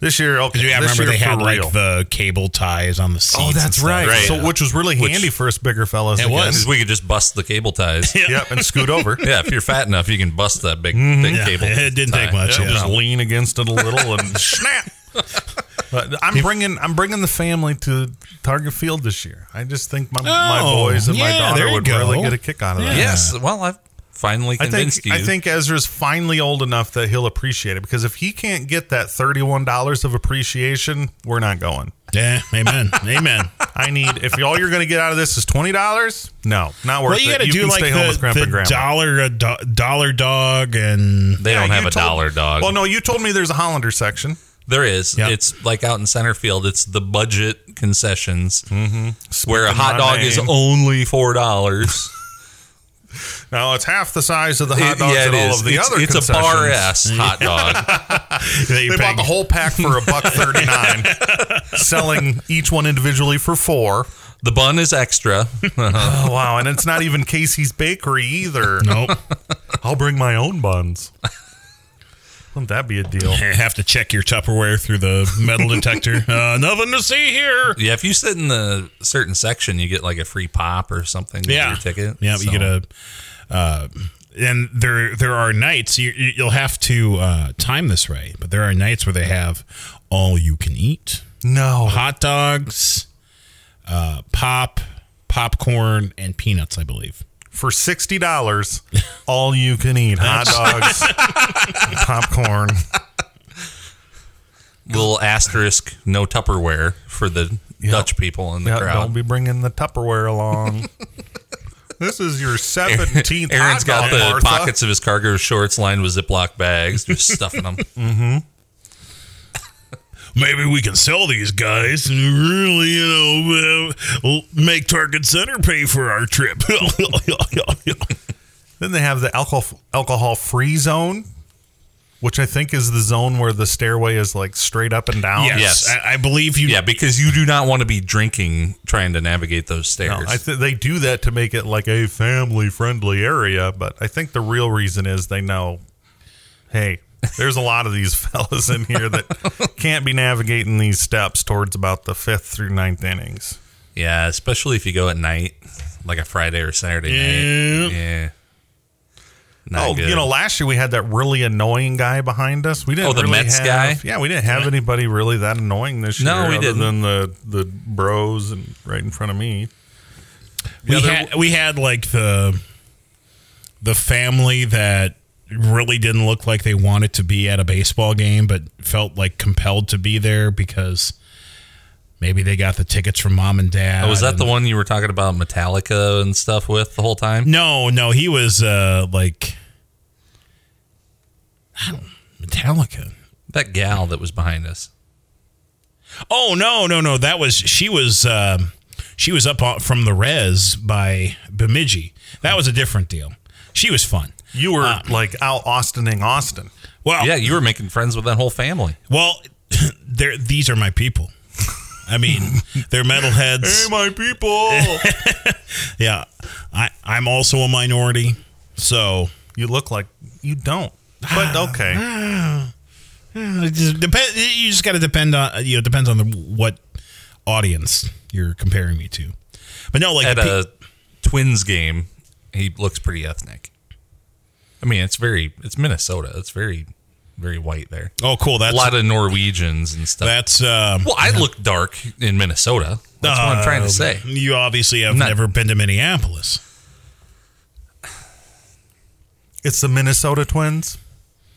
this year. Okay, Yeah, I remember they had real. like the cable ties on the oh, seats. Oh, that's stuff. right. Right. So, which was really Which- handy for us bigger fellas. It again. was. We could just bust the cable ties. yeah. Yep, and scoot over. Yeah, if you're fat enough, you can bust that big, mm-hmm. big Yeah, cable. it didn't take much. Yeah, Yeah. Just lean against it a little and snap. But I'm bringing I'm bringing the family to Target Field this year. I just think my, my Oh, boys and my daughter there would go. really get a kick out of that. Yes. Well, I've finally I think convinced you. I think Ezra's finally old enough that he'll appreciate it because if he can't get that thirty-one dollars of appreciation, we're not going. Yeah, amen, amen. I need if all you're going to get out of this is twenty dollars. No, not worth Well, you it. got to do can like stay home with the, grandpa the and grandma. dollar a do, dollar dog and they Yeah, don't have a told- dollar dog. Well, no, you told me there's a Hollander section. There is. Yep. It's like out in center field. It's the budget concessions mm-hmm. where a hot my dog is only four dollars. Now it's half the size of the hot dogs yeah, at it all is. of the it's, other it's a concessions. bar ass hot dog. that They you're bought paying. the whole pack for a buck thirty nine, selling each one individually for four. the bun is extra. Oh wow! And it's not even Casey's Bakery either. Nope. I'll bring my own buns. Wouldn't that be a deal? You Have to check your Tupperware through the metal detector. Uh, nothing to see here. Yeah, if you sit in the certain section, you get like a free pop or something. Yeah, your ticket. Yeah, So- you get a. Uh, and there, there are nights you, you- you'll have to uh, time this right, but there are nights where they have all you can eat No. hot dogs, uh, pop, popcorn, and peanuts. I believe. For sixty dollars, all you can eat hot dogs, popcorn. little asterisk, no Tupperware for the Dutch people in the Yeah, crowd. don't be bringing the Tupperware along. this is your seventeenth. Aaron's got the Martha. pockets of his cargo shorts lined with Ziploc bags, just stuffing them. Mm-hmm. Maybe we can sell these guys and really, you know, uh, make Target Center pay for our trip. Then they have the alcohol alcohol free zone, which I think is the zone where the stairway is like straight up and down. yes, Yes. I, I believe you. Yeah, because you do not want to be drinking trying to navigate those No, stairs. I think they do that to make it like a family friendly area, but I think the real reason is they know, hey, there's a lot of these fellas in here that can't be navigating these steps towards about the fifth through ninth innings. yeah, especially if you go at night, like a Friday or Saturday Yeah. night. Yeah. Not oh, good. you know, last year we had that really annoying guy behind us. We didn't. Oh, the really Mets have, guy? Yeah, we didn't have anybody really that annoying this No, year. we other didn't. Than the the bros and right in front of me. we Yeah, had we had like the the family that really didn't look like they wanted to be at a baseball game, but felt like compelled to be there because maybe they got the tickets from mom and dad. Oh, was that and- the one you were talking about Metallica and stuff with the whole time? No, no, he was uh like I don't Metallica. That gal that was behind us. Oh no, no, no. That was she was um, she was up from the res by Bemidji. That was a different deal. She was fun. You were um, like out Austining Austin. Well, Yeah, you were making friends with that whole family. well, they're, these are my people. I mean, they're metalheads. Hey, my people. Yeah, I I'm also a minority, so you look like you don't. But ah, okay. Ah, ah, it just depend. You just got to depend on you know depends on the what audience you're comparing me to. But no, like At the pe- a Twins game, he looks pretty ethnic. I mean, it's very, it's Minnesota. It's very, very white there. oh cool. That's a lot of Norwegians and stuff. that's um, well, I look dark in Minnesota. That's what I'm trying to Um, say. You obviously have Not- never been to Minneapolis. It's the Minnesota Twins.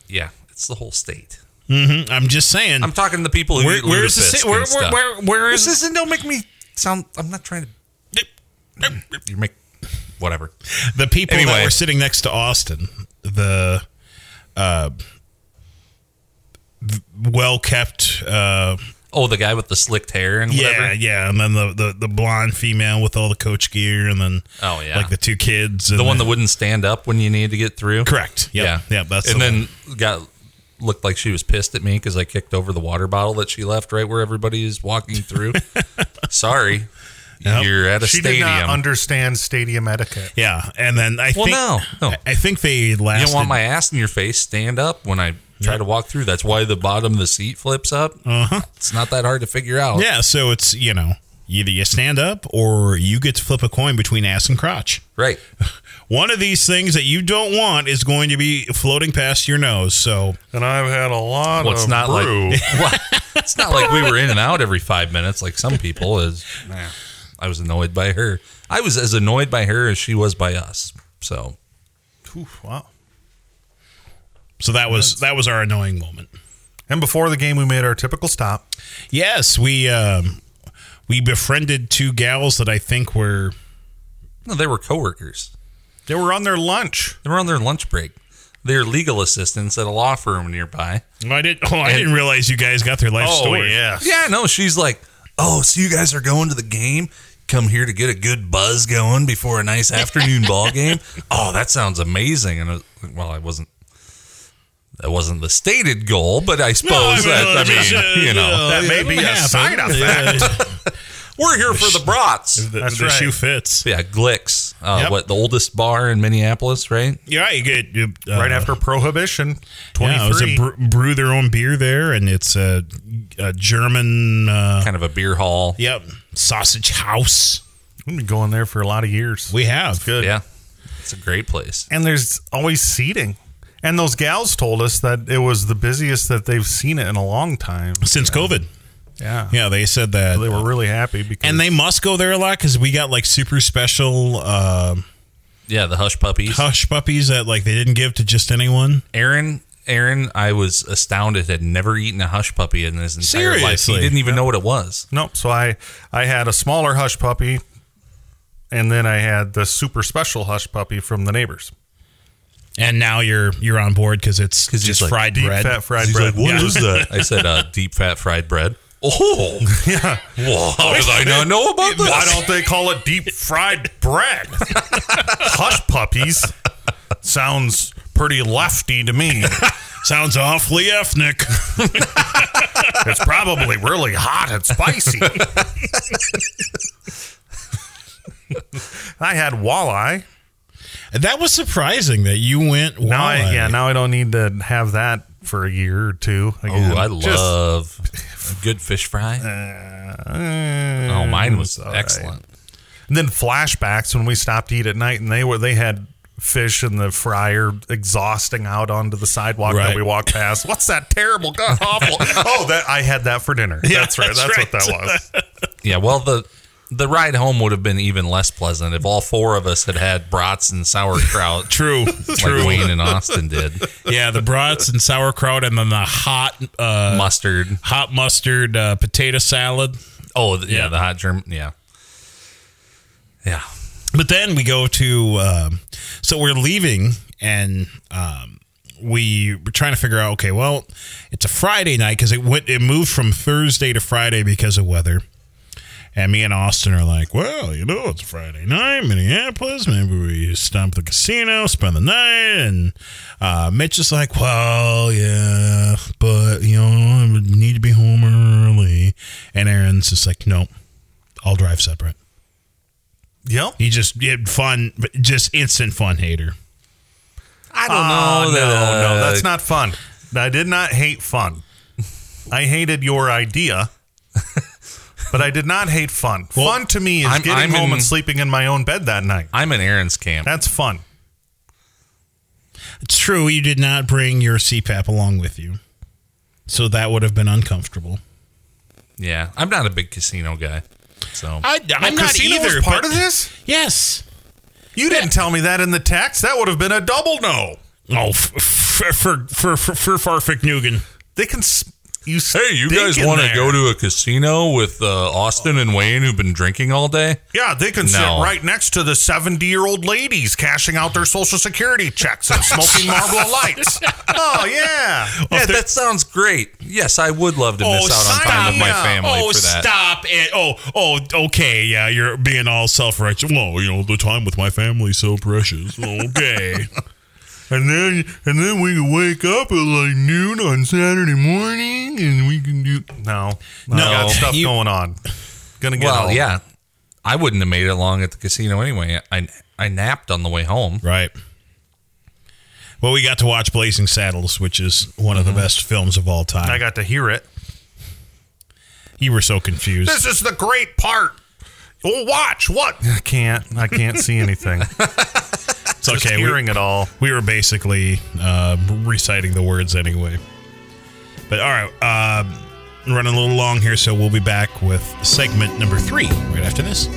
Yeah, it's the whole state. hmm I'm just saying. I'm talking to the people who where, eat where's the lutefisk ci- where, and where, stuff. where, where This is isn't. Don't make me sound. I'm not trying to. You make whatever. the people that were sitting next to Austin? The uh, well kept. Uh, Oh, the guy with the slicked hair and whatever. yeah, yeah, and then the, the the blonde female with all the coach gear, and then Oh, yeah. like the two kids, and the one that wouldn't stand up when you needed to get through. correct. Yep, Yeah, yeah, That's and the then one. got looked like she was pissed at me because I kicked over the water bottle that she left right where everybody is walking through. Sorry, Yep. you're at a She stadium. did not understand stadium etiquette. yeah, and then I Well, think no, no. I, I think they lasted. you don't want my ass in your face. Stand up when I try to walk through. That's why the bottom of the seat flips up. Uh-huh. It's not that hard to figure out. Yeah, so it's you know either you stand up or you get to flip a coin between ass and crotch. Right. One of these things that you don't want is going to be floating past your nose. So And I've had a lot Well, it's of not brew. like well, it's not like we were in and out every five minutes like some people. Is I was annoyed by her. I was as annoyed by her as she was by us. So Oof, wow. so that was that was our annoying moment. And before the game, we made our typical stop. Yes, we um, we befriended two gals that I think were no, they were coworkers. They were on their lunch. They were on their lunch break. They're legal assistants at a law firm nearby. I did. Oh, I didn't realize you guys got their life story. yeah. Yeah, no, she's like, oh, so you guys are going to the game? Come here to get a good buzz going before a nice afternoon ball game? Oh, that sounds amazing. And I well, I wasn't. That wasn't the stated goal, but I suppose that I mean, just, uh, you know, uh, that may it be a happened. side effect. Yeah, we're here for the brats. the, That's the right. shoe fits. Yeah, Gluek's. Uh, Yep. What the oldest bar in Minneapolis, right? Yeah, you get you, uh, right after Prohibition, Yeah, it 23. a bre- brew their own beer there, and it's a, a German. Uh, Kind of a beer hall. yep, sausage house. We've been going there for a lot of years. We have Good. Yeah, it's a great place. And there's always seating. And those gals told us that it was the busiest that they've seen it in a long time. since COVID. Yeah. Yeah, they said that, They were really happy because and they must go there a lot because we got like super special uh, Yeah, the hush puppies. hush puppies that like they didn't give to just anyone. Aaron, Aaron, I was astounded had never eaten a hush puppy in his entire life. He didn't even know what it was. Nope. So I I had a smaller hush puppy, and then I had the super special hush puppy from the neighbors. And now you're you're on board because it's 'Cause he's just like, fried Deep bread. fat fried He's bread. like, "What Yeah. is that? I said, uh, deep fat fried bread. Oh, Yeah. well, how did I not know about this? Why don't they call it deep fried bread? hush puppies sounds pretty lefty to me. Sounds awfully ethnic. It's probably really hot and spicy. I had walleye. that was surprising that you went. Now I yeah, now I don't need to have that for a year or two. Again. Oh, I love a good fish fry. uh, oh, mine was all right. excellent. And then flashbacks when we stopped to eat at night, and they were they had fish in the fryer exhausting out onto the sidewalk Right. that we walked past. What's that terrible, god awful? oh, that I had that for dinner. that's right. that's That's, right. what that was. Yeah, well, the the ride home would have been even less pleasant if all four of us had had brats and sauerkraut. True, Like true. Wayne and Austin did. yeah, the brats and sauerkraut, and then the hot uh, Mustard. hot mustard uh, potato salad. Oh, th- yeah, Yeah. the hot germ. Yeah. Yeah. But then we go to, um, so we're leaving and um, we were trying to figure out, okay, well, it's a Friday night because it went, it moved from Thursday to Friday because of weather. And me and Austin are like, well, you know, it's Friday night, Minneapolis. Maybe we stop at the casino, spend the night. And uh, Mitch is like, well, yeah, but, you know, I would need to be home early. And Aaron's just like, nope, I'll drive separate. Yep. He just he had fun, just instant fun hater. I don't Oh, know. no, that, no, uh, that's not fun. I did not hate fun. I hated your idea, but I did not hate fun. fun to me is I'm- getting I'm home in- and sleeping in my own bed that night. I'm in Aaron's camp. That's fun. It's true you did not bring your CPAP along with you, so that would have been uncomfortable. Yeah, I'm not a big casino guy. So I, I'm not either. part of this. Yes. You didn't tell me that in the text. That would have been a double no. Oh, f- f- for for for for Farfik Nugan. They can. You Hey, you guys want to go to a casino with uh, Austin and Wayne who've been drinking all day? Yeah, they can sit No. right next to the seventy-year-old ladies cashing out their social security checks and smoking Marlboro Lights. Oh yeah, yeah, that sounds great. Yes, I would love to miss out on time with my family oh, for that. stop it. Oh, oh, okay. Yeah, you're being all self righteous. Well, you know, the time with my family's so precious. Okay. and then and then we can wake up at like noon on Saturday morning, and we can do no, no, I got stuff you- going on. Gonna get Well, home. yeah, I wouldn't have made it long at the casino anyway. I I napped on the way home. right. Well, we got to watch Blazing Saddles, which is one of the mm-hmm. best films of all time. I got to hear it. you were so confused. This is the great part. Oh, watch what? I can't. I can't see anything. It's Just okay. We, hearing it all. we were basically uh, reciting the words anyway. But all right, uh, running a little long here, so we'll be back with segment number three right after this.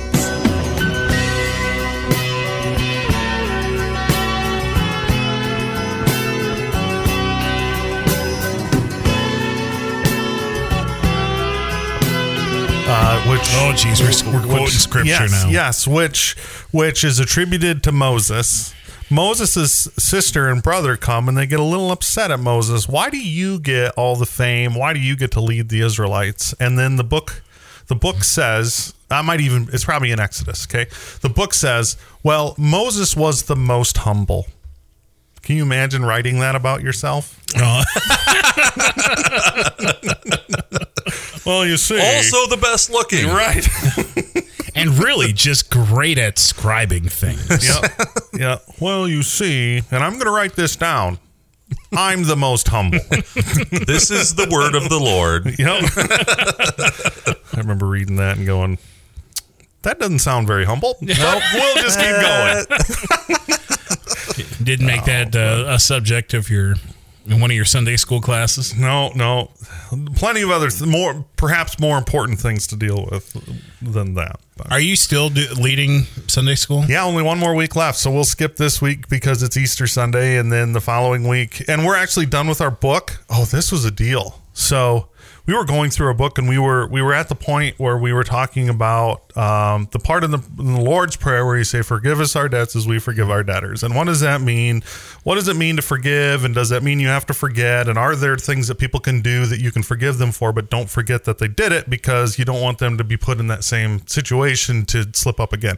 Uh, which Oh, geez, we're, we're quoting scripture yes, now. Yes, which which is attributed to Moses. Moses' sister and brother come and they get a little upset at Moses. Why do you get all the fame? Why do you get to lead the Israelites? And then the book the book says I might even it's probably in Exodus, okay? The book says, well, Moses was the most humble. Can you imagine writing that about yourself? Oh, Well, you see. Also, the best looking. right. and really just great at scribing things. Yep. yeah. Well, you see, and I'm going to write this down. I'm the most humble. This is the word of the Lord. Yep. I remember reading that and going, that doesn't sound very humble. Nope. We'll just keep going. Didn't make that uh, a subject of your in one of your Sunday school classes. No, no. Plenty of other, th- more, perhaps more important things to deal with than that. But- Are you still do, leading Sunday school? Yeah, only one more week left. So we'll skip this week because it's Easter Sunday and then the following week. And we're actually done with our book. Oh, this was a deal. So we were going through a book and we were we were at the point where we were talking about um, the part in the, in the Lord's Prayer where you say, Forgive us our debts as we forgive our debtors. And what does that mean? What does it mean to forgive? And does that mean you have to forget? And are there things that people can do that you can forgive them for, but don't forget that they did it because you don't want them to be put in that same situation to slip up again?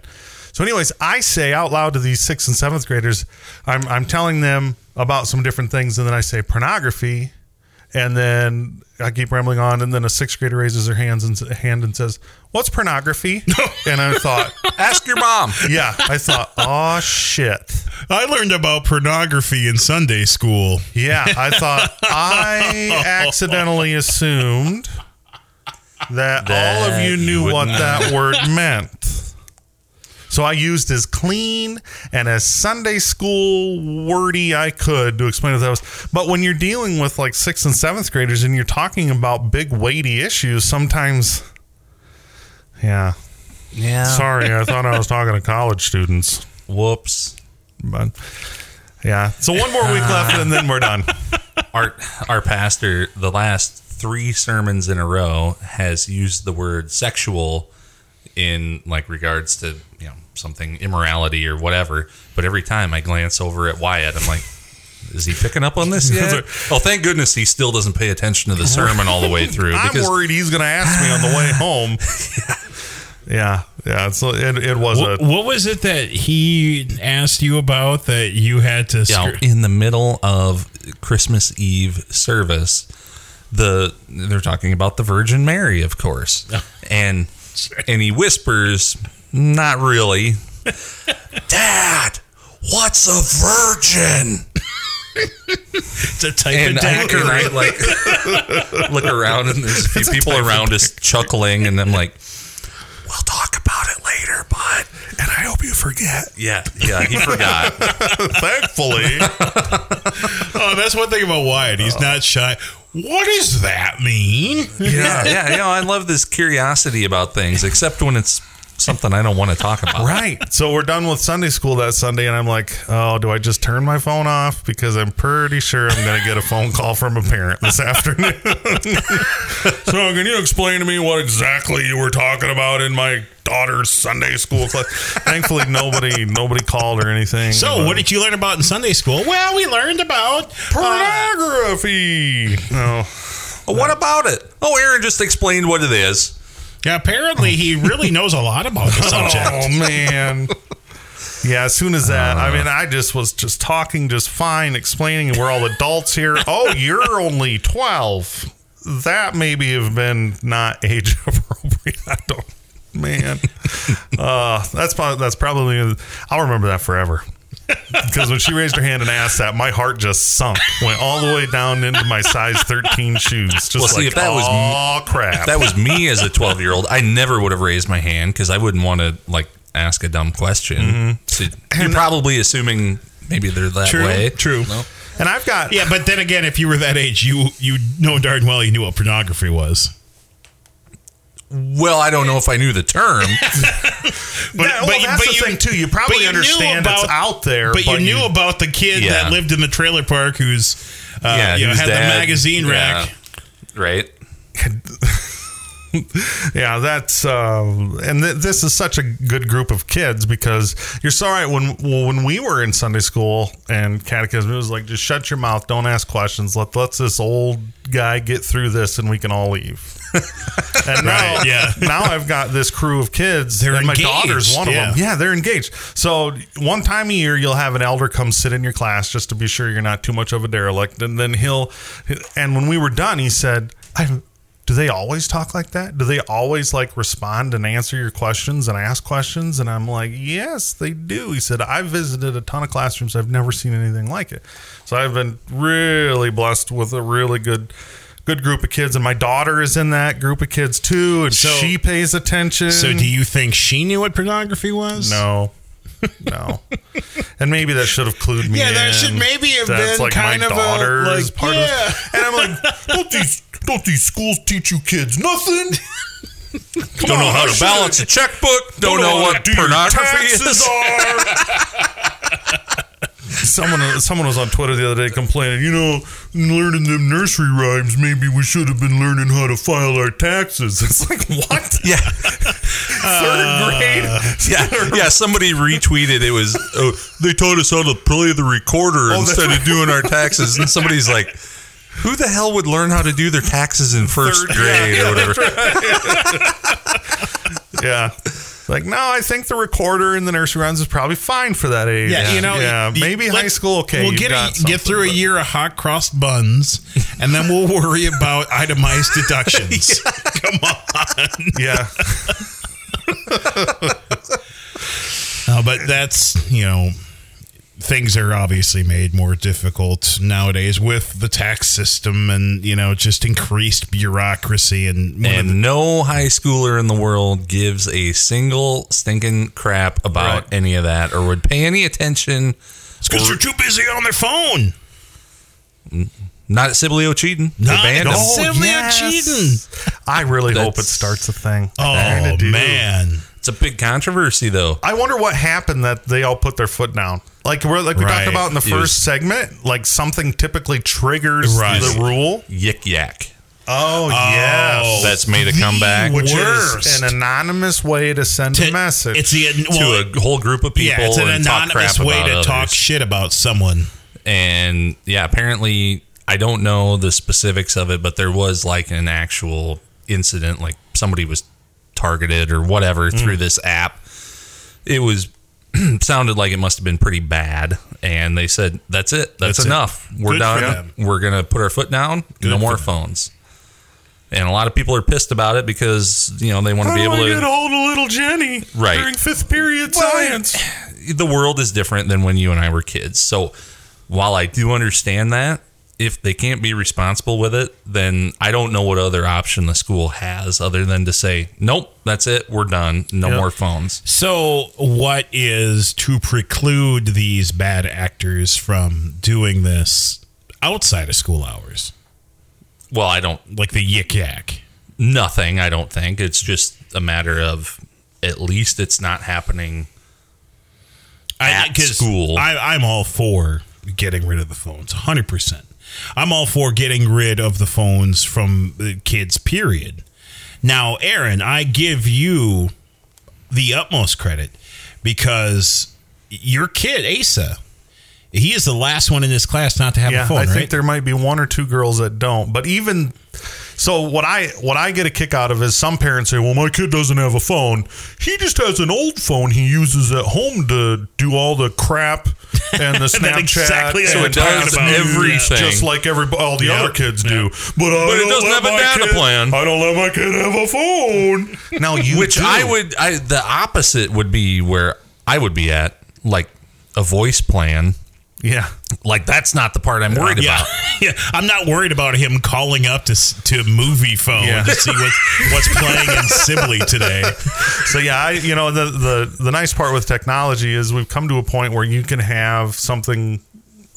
So, anyways, I say out loud to these sixth and seventh graders, I'm, I'm telling them about some different things, and then I say pornography, and then I keep rambling on, and then a sixth grader raises her hands and hand and says, "What's pornography?" and I thought, Ask your mom. yeah, I thought, oh shit, I learned about pornography in Sunday school. yeah, I thought I accidentally assumed that, all of you knew what that word meant. So I used as clean and as Sunday school wordy I could to explain what that was. But when you're dealing with like sixth and seventh graders and you're talking about big weighty issues, sometimes, yeah. Yeah. Sorry, I thought I was talking to college students, Whoops. but yeah. So one more week left and then we're done. Our our pastor, the last three sermons in a row, has used the word sexual in like regards to something immorality or whatever. But every time I glance over at Wyatt, I'm like. Is he picking up on this yet? oh, thank goodness he still doesn't pay attention to the sermon all the way through. I'm worried he's going to ask me on the way home. yeah, yeah. So it, it was What, a what was it that he asked you about that you had to? you know, scr- in the middle of Christmas Eve service, the they're talking about the Virgin Mary, of course, oh. and and he whispers, "Not really, Dad. What's a virgin?" to type And it I, and I like look around, and there's a few people around us chuckling, and I'm like, "We'll talk about it later, bud." and I hope you forget. Yeah, yeah, he forgot. Thankfully, oh, that's one thing about Wyatt. He's not shy. What does that mean? yeah, yeah, you know, I love this curiosity about things, except when it's something I don't want to talk about. right. So we're done with Sunday school that Sunday, and I'm like, oh, do I just turn my phone off because I'm pretty sure I'm going to get a phone call from a parent this afternoon. so can you explain to me what exactly you were talking about in my daughter's Sunday school class? Thankfully, nobody nobody called or anything. So, what did you learn about in Sunday school? Well, we learned about uh, pornography? No. What about it? Oh, Aaron just explained what it is. Yeah, apparently, he really knows a lot about the subject. Oh man. Yeah, as soon as that, I mean, I just was just talking just fine, explaining we're all adults here. Oh, you're only 12. That maybe have been not age appropriate. I don't, man. Uh, that's probably, that's probably, I'll remember that forever. Because when she raised her hand and asked that, my heart just sunk, went all the way down into my size 13 shoes. Just Well, see, like, if that was oh crap. If that was me as a 12 year old, I never would have raised my hand because I wouldn't want to like ask a dumb question. Mm-hmm. So you're uh, probably assuming maybe they're that True, way. true. No? and I've got, Yeah, but then again, if you were that age, you you know darn well you knew what pornography was. Well, I don't know if I knew the term. But, Yeah, well, that's the thing, too. You probably you knew understand it's out there, But, but you knew you- about the kid Yeah. that lived in the trailer park who's uh, yeah, you know, whose had the dad- magazine yeah, rack. right? Yeah, that's uh, and th- this is such a good group of kids because you're sorry when well, when we were in Sunday school and catechism, it was like just shut your mouth, don't ask questions, let let this old guy get through this, and we can all leave. And now, Right, yeah. now I've got this crew of kids. They're and my daughter's one yeah. of them. Yeah, they're engaged. So one time a year, you'll have an elder come sit in your class just to be sure you're not too much of a derelict, and then he'll. And when we were done, he said, "I." do they always talk like that? Do they always like respond and answer your questions and ask questions? And I'm like, yes, they do. He said, I've visited a ton of classrooms. I've never seen anything like it. So I've been really blessed with a really good good group of kids and my daughter is in that group of kids too and So- she pays attention So, do you think she knew what pornography was? no no and maybe that should have clued me Yeah, that in. should maybe have That's been like kind my of a, daughter like, is part yeah. of and i'm like don't these don't these schools teach you kids nothing Don't know how to balance a checkbook. Don't, know what do your pornography is. someone, someone was on Twitter the other day complaining. You know, learning them nursery rhymes. Maybe we should have been learning how to file our taxes. It's like what? Yeah, Third uh, grade. yeah, yeah. Somebody retweeted it was. Oh, they taught us how to play the recorder Oh, instead of doing our taxes, and somebody's like, "Who the hell would learn how to do their taxes in first Third- grade yeah, or whatever?" Yeah. Like no, I think the recorder in the nursery rhymes is probably fine for that age. Yeah, you know, yeah, y- maybe let- high school. Okay, we'll get a, get through a year of hot cross buns, and then we'll worry about itemized deductions. Come on, Yeah, but that's you know, things are obviously made more difficult nowadays with the tax system and you know just increased bureaucracy and one of the- And no high schooler in the world gives a single stinking crap about Right. any of that or would pay any attention. it's because they're too busy on their phone. Not at Sibley-Ocheyedan. They Not banned at all. Oh, Sibley-Ocheyedan. I really hope it starts a thing. Oh kinda do. man, It's a big controversy, though. I wonder what happened that they all put their foot down. Like we're like we Right. talked about in the first was- segment, like something typically triggers Right. the rule. Yik yak. Oh, oh. yes. That's made a comeback Which worst. is an anonymous way to send a message. It's the well, to a whole group of people yeah, it's an and talk anonymous crap way to others. talk shit about someone. and yeah, apparently I don't know the specifics of it, but there was like an actual incident, like somebody was targeted or whatever through Mm. this app. It was sounded like it must have been pretty bad, and they said that's it, that's, That's it. enough, we're Good done, we're gonna put our foot down, no more phones. And a lot of people are pissed about it because you know they want to be able I to get hold of little Jenny Right. during fifth period Well, science? the world is different than when you and I were kids. So while I do understand that, if they can't be responsible with it, then I don't know what other option the school has other than to say, nope, that's it, we're done, no Yep. more phones. So, what is to preclude these bad actors from doing this outside of school hours, Well, I don't, like the yik yak? nothing, I don't think. It's just a matter of at least it's not happening. At 'cause school. I, I'm all for getting rid of the phones, hundred percent. I'm all for getting rid of the phones from the kids. Period. Now, Aaron, I give you the utmost credit because your kid Asa, he is the last one in this class not to have yeah, a phone. I right? think there might be one or two girls that don't. But even so, what I what I get a kick out of is some parents say, "Well, my kid doesn't have a phone. He just has an old phone he uses at home to do all the crap and the Snapchat." exactly what and we're talking text about. Everything. just like every all the Yep. other kids do. But, I But it don't doesn't have a data kid- plan. I don't let my kid have a phone. Now you, Which do. I would, I the opposite would be where I would be at, like a voice plan. Yeah. Like that's not the part I'm worried yeah, about. yeah. I'm not worried about him calling up to to Moviefone Yeah. to see what, what's playing in Sibley today. So yeah, I you know the the the nice part with technology is we've come to a point where you can have something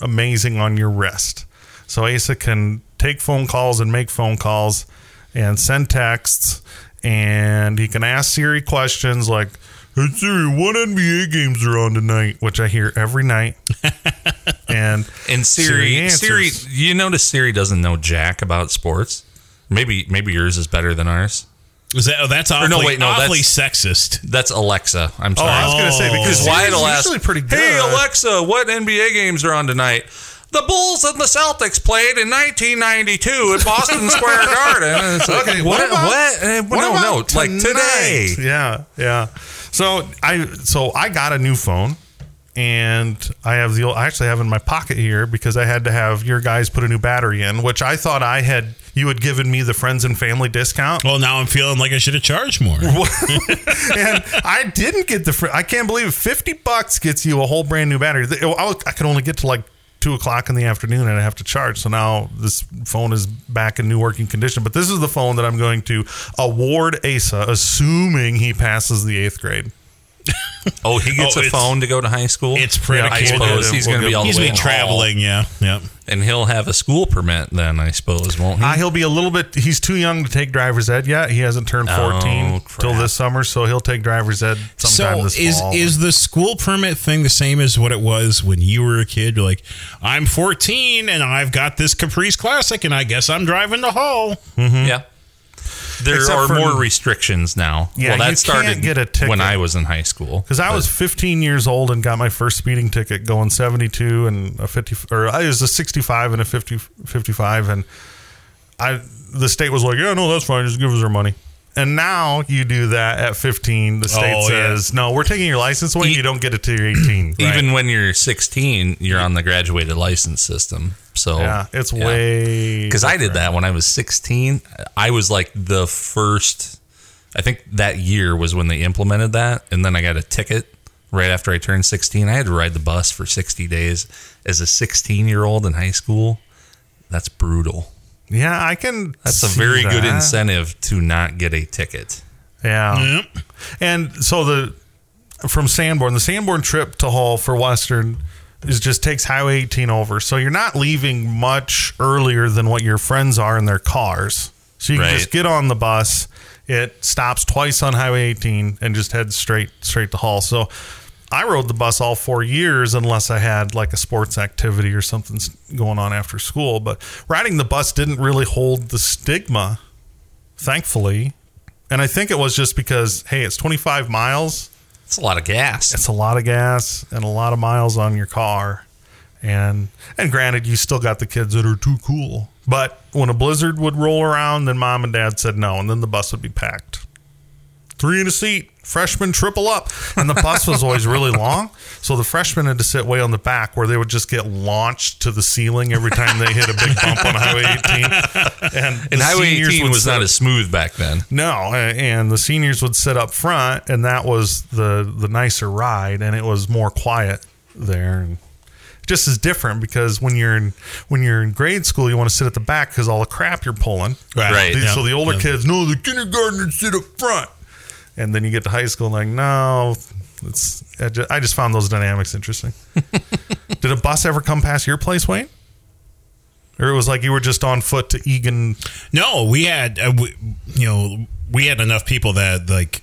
amazing on your wrist. So Asa can take phone calls and make phone calls and send texts and he can ask Siri questions like Hey Siri, what NBA games are on tonight? Which I hear every night. and And Siri, answers. Siri, you notice Siri doesn't know jack about sports. Maybe maybe yours is better than ours. Was that? Oh, that's awfully, no, wait, no, awfully that's- sexist. That's Alexa. I'm Oh, sorry. I was gonna say because Because Wyatt Siri's will ask, pretty good. "Hey Alexa, what NBA games are on tonight?" The Bulls and the Celtics played in 1992 at Boston Square Garden. And it's like, Okay, what? what about- what? Uh, What no, no, about like tonight? today. Yeah, yeah. So I so I got a new phone, and I have the old, I actually have it in my pocket here because I had to have your guys put a new battery in, which I thought I had you had given me the friends and family discount. Well, now I'm feeling like I should have charged more. and I didn't get the. Fr- I can't believe it. Fifty bucks gets you a whole brand new battery. I, was- I could only get to like two o'clock in the afternoon, and I have to charge. So now this phone is back in new working condition. But this is the phone that I'm going to award Asa, assuming he passes the eighth grade. Oh, he gets Oh, a phone to go to high school. It's pretty. I predicated. suppose We'll he's going to we'll be get all He's the way been in Hall. traveling, yeah, yeah. and he'll have a school permit then. I suppose, won't he? Uh, he'll be a little bit. He's too young to take driver's ed yet. He hasn't turned Oh, 14 till this summer, so he'll take driver's ed sometime So this is fall. is the school permit thing the same as what it was when you were a kid? You're like, I'm 14 and I've got this Caprice Classic, and I guess I'm driving to Hull. Yeah. There Except are for- more restrictions now. Yeah, well, that you can't started get a ticket. when I was in high school. Because I was 15 years old and got my first speeding ticket going 72 and a 50, or I was a 65 and a 50, 55. And I, the state was like, yeah, no, that's fine. Just give us our money. And now you do that at 15. The state Oh, yeah. says, no, we're taking your license away. E- you don't get it till you're 18. Even when you're 16, you're on the graduated license system. So yeah, it's way. because I did that when I was 16. I was like the first. I think that year was when they implemented that, and then I got a ticket right after I turned 16. I had to ride the bus for 60 days as a 16 year old in high school. That's brutal. Yeah, I can. That's a see very good incentive to not get a ticket. Yeah. Yep. And so the from Sanborn, the Sanborn trip to Hull for Western is just takes Highway 18 over. So you're not leaving much earlier than what your friends are in their cars. So you can just get on the bus. It stops twice on Highway 18 and just heads straight straight to Hull. So I rode the bus all four years unless I had like a sports activity or something going on after school. But riding the bus didn't really hold the stigma, thankfully. And I think it was just because, hey, it's 25 miles. It's a lot of gas. It's a lot of gas and a lot of miles on your car. And and granted, you still got the kids that are too cool. But when a blizzard would roll around, then mom and dad said no, and then the bus would be packed. Three in a seat, freshman triple up. And the bus was always really long. So the freshmen had to sit way on the back where they would just get launched to the ceiling every time they hit a big bump on Highway 18. And, And the Highway seniors 18 was sit- not as smooth back then. no, and the seniors would sit up front, and that was the the nicer ride, and it was more quiet there, and just as different because when you're in when you're in grade school, you want to sit at the back because all the crap you're pulling. Right. The- Yeah. So the older Yeah. kids, no, the kindergartners sit up front, and then you get to high school, and like, no, it's. I just, I just found those dynamics interesting. Did a bus ever come past your place, Wayne? Or it was like you were just on foot to Egan. No, we had, uh, we, you know, we had enough people that like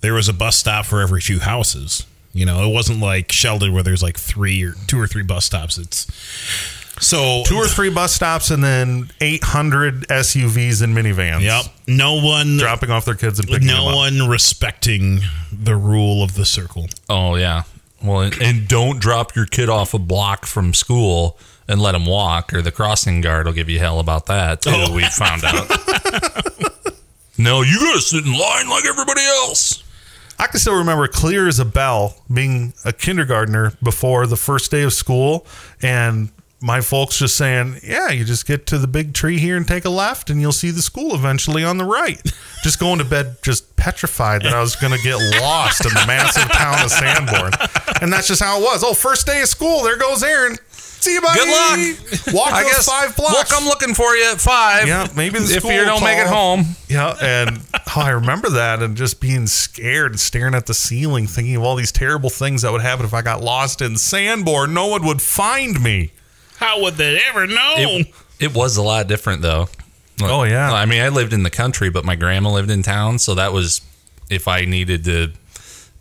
there was a bus stop for every few houses. You know, it wasn't like Sheldon where there's like three or two or three bus stops. It's so two or three bus stops and then 800 SUVs and minivans. Yep. No one, Dropping off their kids and picking them no up. one respecting the rule of the circle. Oh yeah. Well, and, and don't drop your kid off a block from school and let him walk, or the crossing guard will give you hell about that too. Oh. We found out. no, you gotta sit in line like everybody else. I can still remember clear as a bell being a kindergartner before the first day of school and my folks just saying, Yeah, you just get to the big tree here and take a left and you'll see the school eventually on the right. Just going to bed just petrified that I was going to get lost in the massive town of Sanborn. And that's just how it was. Oh, first day of school, there goes Aaron. See you, buddy. Good luck. Walk I guess five blocks. We'll come looking for you at five. Yeah, maybe the if you don't make it home. Yeah, and oh, I remember that and just being scared and staring at the ceiling, thinking of all these terrible things that would happen if I got lost in Sanborn. No one would find me. How would they ever know? It, it was a lot different though. Oh, yeah. I mean, I lived in the country, but my grandma lived in town, so that was if I needed to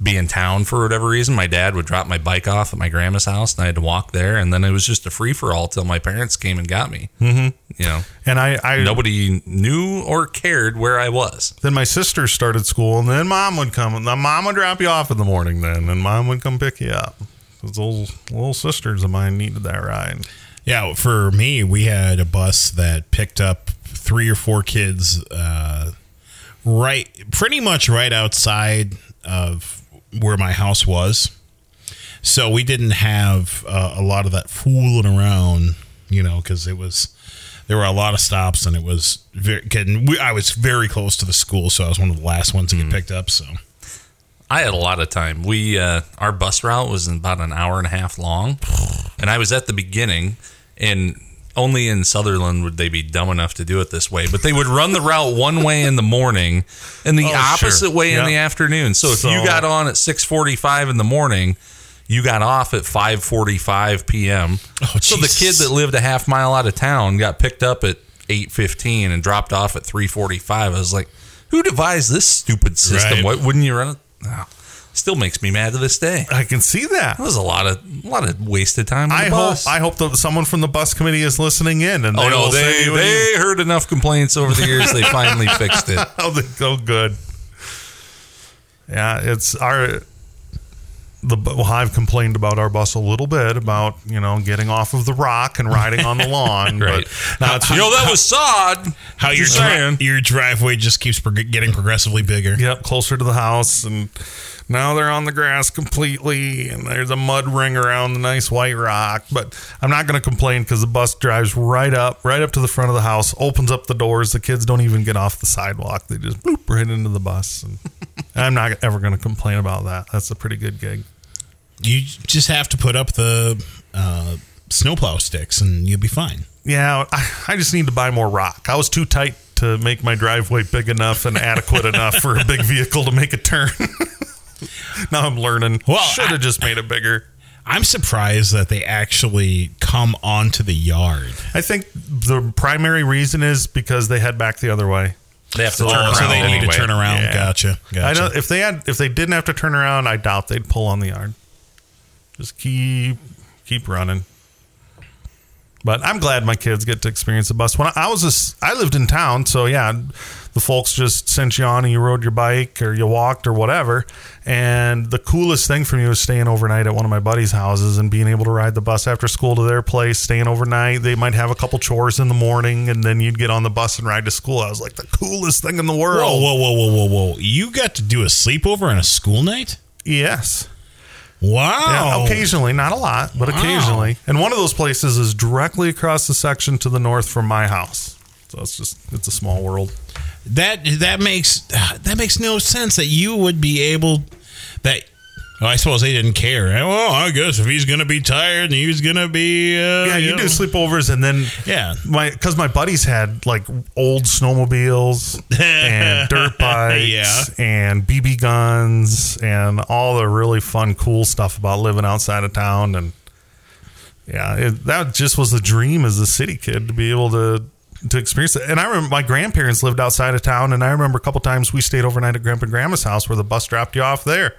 be in town for whatever reason, my dad would drop my bike off at my grandma's house, and I had to walk there, and then it was just a free for all till my parents came and got me. Mm-hmm. You know, And I, I nobody knew or cared where I was. then my sister started school, and then mom would come, and then mom would drop you off in the morning, then, and mom would come pick you up. Those little, little sisters of mine needed that ride. Yeah, for me, we had a bus that picked up three or four kids, uh, right, pretty much right outside of where my house was. So we didn't have uh, a lot of that fooling around, you know, because it was there were a lot of stops and it was very. Getting, we, I was very close to the school, so I was one of the last ones to get picked up. So I had a lot of time. We uh, our bus route was about an hour and a half long, and I was at the beginning, and only in Sutherland would they be dumb enough to do it this way. But they would run the route one way in the morning, and the Oh, opposite sure. way in the afternoon. So if So- you got on at six forty five in the morning. You got off at 5:45 p.m. Oh, so the kid that lived a half mile out of town got picked up at 8:15 and dropped off at 3:45. I was like, "Who devised this stupid system? Right. What wouldn't you run it?" Oh, still makes me mad to this day. I can see that. That was a lot of a lot of wasted time. On I the hope bus. I hope that someone from the bus committee is listening in and Oh they no, will send they you they heard enough complaints over the years. They finally fixed it. Oh, they go good. Yeah, it's our the well, I've complained about our bus a little bit about you know getting off of the rock and riding on the lawn. Right. But that's You know that was sod. how your Just saying. your driveway just keeps getting progressively bigger. yep closer to the house and now they're on the grass completely and there's a mud ring around the nice white rock but i'm not going to complain because the bus drives right up right up to the front of the house opens up the doors the kids don't even get off the sidewalk they just bloop right into the bus and i'm not ever going to complain about that that's a pretty good gig You just have to put up the uh, snowplow sticks, and you'll be fine. Yeah, I, I just need to buy more rock. I was too tight to make my driveway big enough and adequate enough for a big vehicle to make a turn. now I'm learning. Well, should have just made it bigger. I'm surprised that they actually come onto the yard. I think the primary reason is because they head back the other way. They have to So- turn around. so they need anyway. to turn around. Yeah. Gotcha. Gotcha. I know if they had if they didn't have to turn around, I doubt they'd pull on the yard. Just keep keep running. But I'm glad my kids get to experience the bus. When I, was just, I lived in town, so yeah, the folks just sent you on and you rode your bike or you walked or whatever. And the coolest thing for me was staying overnight at one of my buddies' houses and being able to ride the bus after school to their place, staying overnight. They might have a couple chores in the morning, and then you'd get on the bus and ride to school. I was like the coolest thing in the world. Whoa, whoa, whoa, whoa, whoa, whoa! You got to do a sleepover on a school night? Yes. Wow. Yeah, occasionally, not a lot, but Wow. occasionally. And one of those places is directly across the section to the north from my house. So it's just it's a small world. That that makes that makes no sense that you would be able that. I suppose they didn't care. Well, I guess if he's gonna be tired and he's gonna be, uh, Yeah, you know. do sleepovers, and then Yeah. my because my buddies had like old snowmobiles and dirt bikes Yeah. and BB guns and all the really fun, cool stuff about living outside of town. And yeah, it, that just was the dream as a city kid to be able to to experience it. And I remember my grandparents lived outside of town, and I remember a couple times we stayed overnight at Grandpa and Grandma's house where the bus dropped you off there.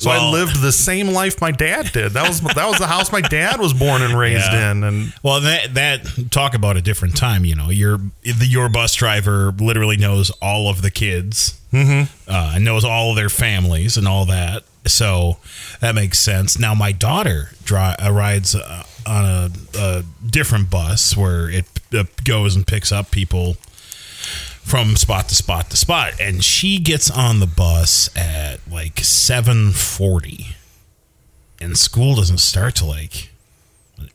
So I lived the same life my dad did. That was that was the house my dad was born and raised Yeah. in, and Well, that that talk about a different time. You know, your the, your bus driver literally knows all of the kids, mm-hmm. uh, and knows all of their families and all that. So that makes sense. Now, my daughter dri- uh, rides uh, on a, a different bus where it uh, goes and picks up people from spot to spot to spot, and she gets on the bus at like seven forty, and school doesn't start till like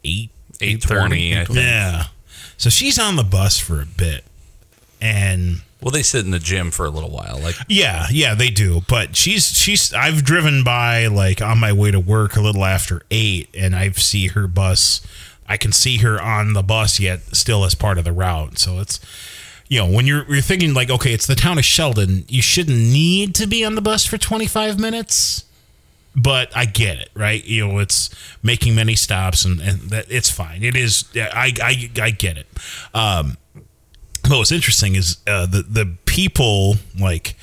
eight Eight thirty. I think. yeah. So she's on the bus for a bit. And Well, they sit in the gym for a little while. Like yeah, yeah, they do. But she's she's I've driven by like on my way to work a little after 8 and I see her bus. I can see her on the bus yet still as part of the route. So it's you know, when you're you're thinking like okay, it's the town of Sheldon, you shouldn't need to be on the bus for 25 minutes. But I get it, right? You know, it's making many stops, and, and that it's fine. It is. I I, I get it. Um, but what's interesting is uh, the the people like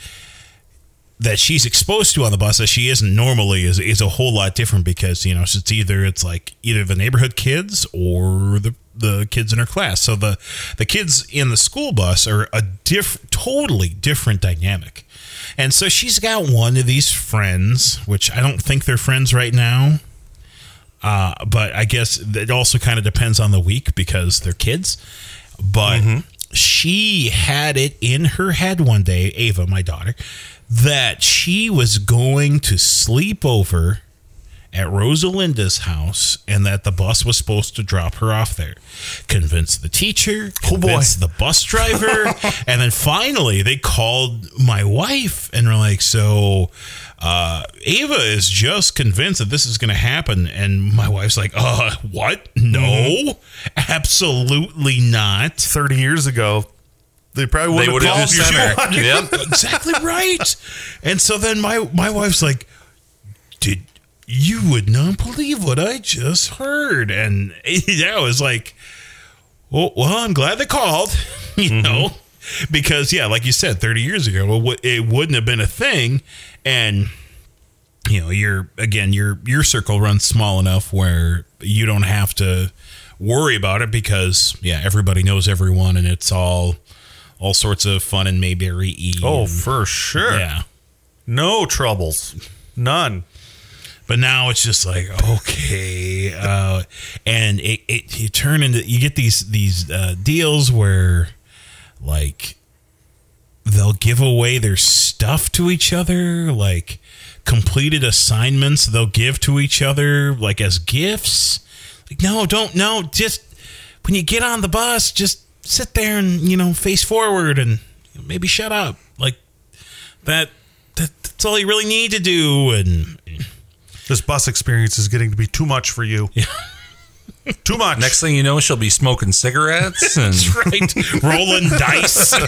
that she's exposed to on the bus that she isn't normally is is a whole lot different because you know it's either it's like either the neighborhood kids or the the kids in her class. So the the kids in the school bus are a diff totally different dynamic. And so she's got one of these friends, which I don't think they're friends right now. Uh, but I guess it also kind of depends on the week because they're kids. But she had it in her head one day, Ava, my daughter, that she was going to sleep over at Rosalinda's house and that the bus was supposed to drop her off there. Convinced the teacher, Oh, convinced the bus driver, and then finally they called my wife and were like, "So uh, Ava is just convinced that this is going to happen," and my wife's like, "Uh, what? No, absolutely not." 30 years ago, they probably would have called you. Yep. exactly right. And so then my my wife's like, "Did you would not believe what I just heard?" And yeah, I was like, "Well, well, I'm glad they called." You know, because yeah, like you said, 30 years ago, well, it wouldn't have been a thing, and you know, your again, your your circle runs small enough where you don't have to worry about it because yeah, everybody knows everyone, and it's all all sorts of fun and Mayberry E. Oh, for sure. Yeah. No troubles. None. But now it's just like okay, uh, and it, it you turn into you get these these uh, deals where like they'll give away their stuff to each other, like completed assignments they'll give to each other like as gifts. Like no, don't no, just when you get on the bus, just sit there and you know face forward and maybe shut up. Like that, that that's all you really need to do and This bus experience is getting to be too much for you. too much. Next thing you know, she'll be smoking cigarettes and right rolling dice.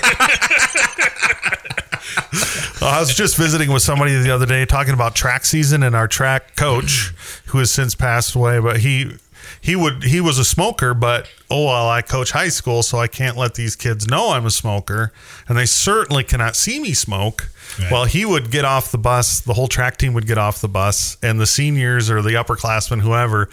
I was just visiting with somebody the other day talking about track season and our track coach, who has since passed away, but he he would he was a smoker, but oh well, I coach high school, so I can't let these kids know I'm a smoker, and they certainly cannot see me smoke. Right. Well, he would get off the bus, the whole track team would get off the bus, and the seniors or the upperclassmen, whoever.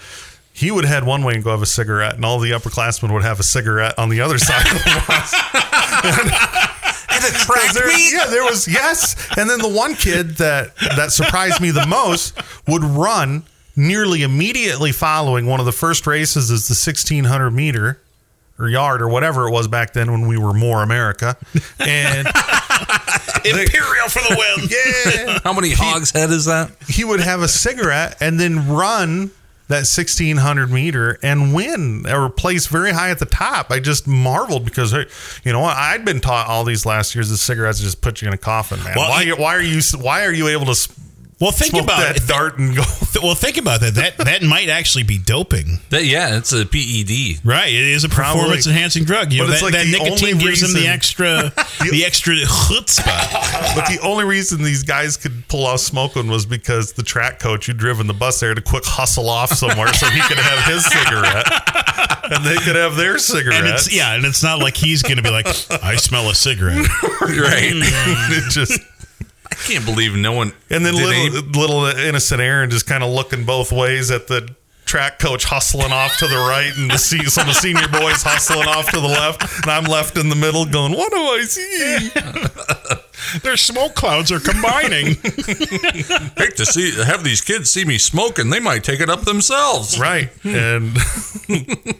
He would head one way and go have a cigarette, and all the upperclassmen would have a cigarette on the other side of the bus. and a track There- yeah, there was yes, and then the one kid that that surprised me the most would run nearly immediately following one of the first races is the sixteen hundred meter or yard or whatever it was back then when we were more America, and Imperial for the win. yeah, How many hogshead is that? he would have a cigarette and then run that 1600 meter and win or place very high at the top. I just marveled because hey, you know I'd been taught all these last years that cigarettes just put you in a coffin, man. Well, why, why are you why are you able to s- Well, think smoke about that it. dart and go? Well, think about that. That that might actually be doping. That, yeah, it's a PED. Right, it is a Probably. performance enhancing drug. You But know, it's that, like that the nicotine only gives them the extra, the extra chutzpah. But the only reason these guys could pull off smoking was because the track coach who driven the bus there to quick hustle off somewhere so he could have his cigarette and they could have their cigarette. And it's yeah, and it's not like he's going to be like, I smell a cigarette. Right. it just I can't believe no one. And then little, any- little innocent Aaron just kind of looking both ways at the track coach hustling off to the right and the se- some of the senior boys hustling off to the left. And I'm left in the middle going, what do I see? Their smoke clouds are combining. hate to see have these kids see me smoking. They might take it up themselves. Right. Hmm. And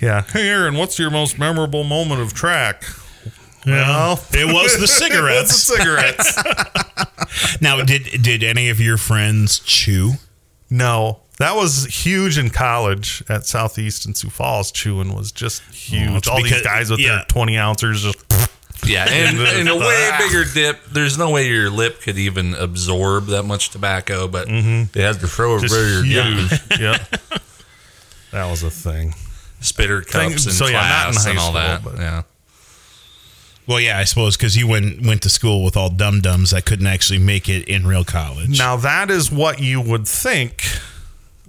yeah. Hey, Aaron, what's your most memorable moment of track? Well, it was the it's the cigarettes. cigarettes. now, did did any of your friends chew? no. That was huge in college at Southeast and Sioux Falls. Chewing was just oh, huge. Oh, All because- these guys with yeah. their 20 ounces just Yeah, and in a way bigger dip. There's no way your lip could even absorb that much tobacco, but mm-hmm. they had to throw a Just very huge. yeah. That was a thing. spitter cups Thing- in so, yeah, not in class and all school, that. but- Yeah. Well, yeah, I suppose because you went went to school with all dum dums that couldn't actually make it in real college. Now, that is what you would think,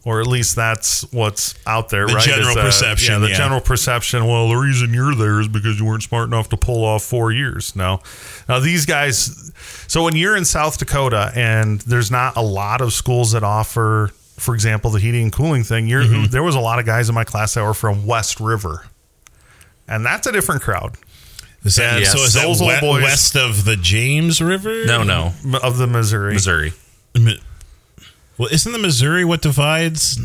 or at least that's what's out there, The right? general perception, Yeah, the yeah. general perception. Well, the reason you're there is because you weren't smart enough to pull off four years. No. Now, these guys, so when you're in South Dakota and there's not a lot of schools that offer, for example, the heating and cooling thing, you're, Mm-hmm. there was a lot of guys in my class that were from West River. And that's a different crowd. Is that, Yes, so is that those old we- boys- west of the James River? No, no, of the Missouri. Missouri. Well, isn't the Missouri what divides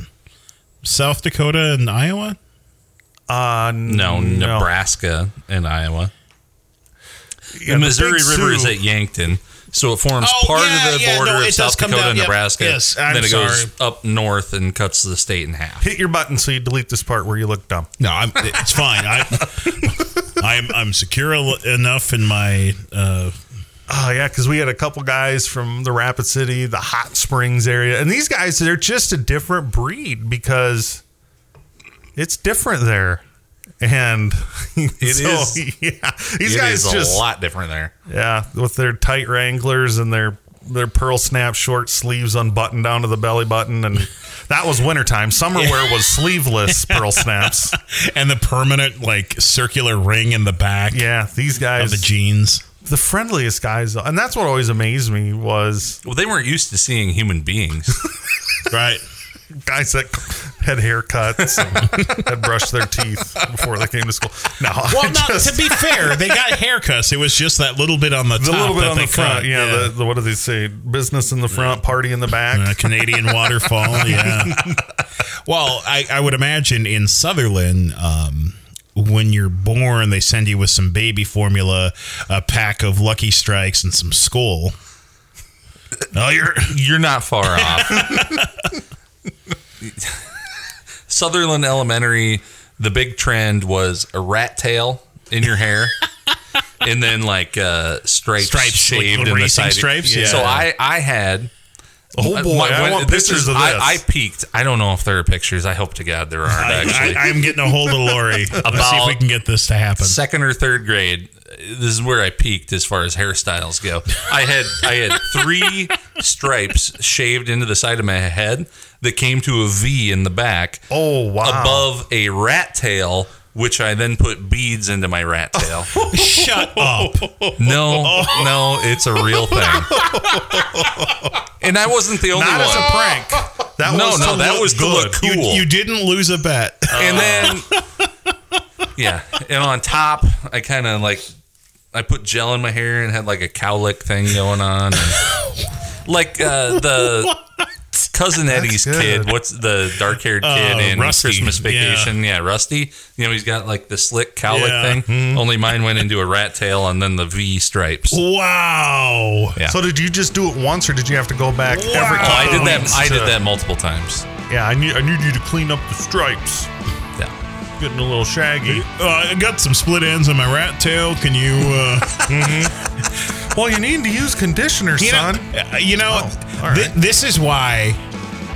South Dakota and Iowa? Uh, No, Nebraska and Iowa. Yeah, the the Missouri Big River is at Yankton. So it forms Oh, part yeah, of the yeah, border no, of South Dakota down, and yep, Nebraska. yes, I'm then it goes up north and cuts the state in half. Hit your button so you delete this part where you look dumb. No, I'm, it's fine. I, I'm I'm secure enough in my. Uh, Oh yeah, because we had a couple guys from the Rapid City, the Hot Springs area, and these guys they're just a different breed because it's different there. And it is. yeah. These guys is a just lot different there. yeah with their tight Wranglers and their their pearl snap short sleeves unbuttoned down to the belly button, and that was wintertime. Summer wear was sleeveless pearl snaps. and the permanent like circular ring in the back Yeah, these of guys, the jeans. the friendliest guys, and that's what always amazed me was Well, they weren't used to seeing human beings. Right. guys that had haircuts and had brushed their teeth before they came to school. No, Well, I no, just- to be fair, they got haircuts. It was just that little bit on the the top little bit that on the front, cut. yeah. The, the what do they say? Business in the front, party in the back. Uh, Canadian waterfall, yeah. well, I, I would imagine in Sutherland, um, when you're born, they send you with some baby formula, a pack of Lucky Strikes, and some Skoal. Oh, you're You're not far off. Sutherland Elementary, the big trend was a rat tail in your hair. And then like uh, stripes, Stripes, shaved little in the racing side. stripes? Yeah. So I I had Oh boy, my- I when- want this pictures is- of this. I, I peeked. I don't know if there are pictures. I hope to God there aren't actually. I, am getting a hold of Lori. Let's see if we can get this to happen. second or third grade this is where i peaked as far as hairstyles go i had i had three stripes shaved into the side of my head that came to a v in the back oh wow, above a rat tail which i then put beads into my rat tail Shut up. no no it's a real thing and i wasn't the only not one as a prank. That no was no that was good. look cool You, you didn't lose a bet. and then yeah and on top i kind of like i put gel in my hair and had like a cowlick thing going on and, like uh the cousin eddie's good. kid what's the dark-haired kid Uh, in Rusty, christmas vacation yeah. rusty you know he's got like the slick cowlick Yeah. thing Mm-hmm. only mine went into a rat tail and then the v stripes Wow. yeah So did you just do it once, or did you have to go back every? Wow. Oh, I did that. I did that multiple times. Yeah, I need I need you to clean up the stripes. Getting a little shaggy. Uh, I got some split ends on my rat tail. Can you, uh, Well, you need to use conditioner, you son. know, uh, you know Oh, right. this is why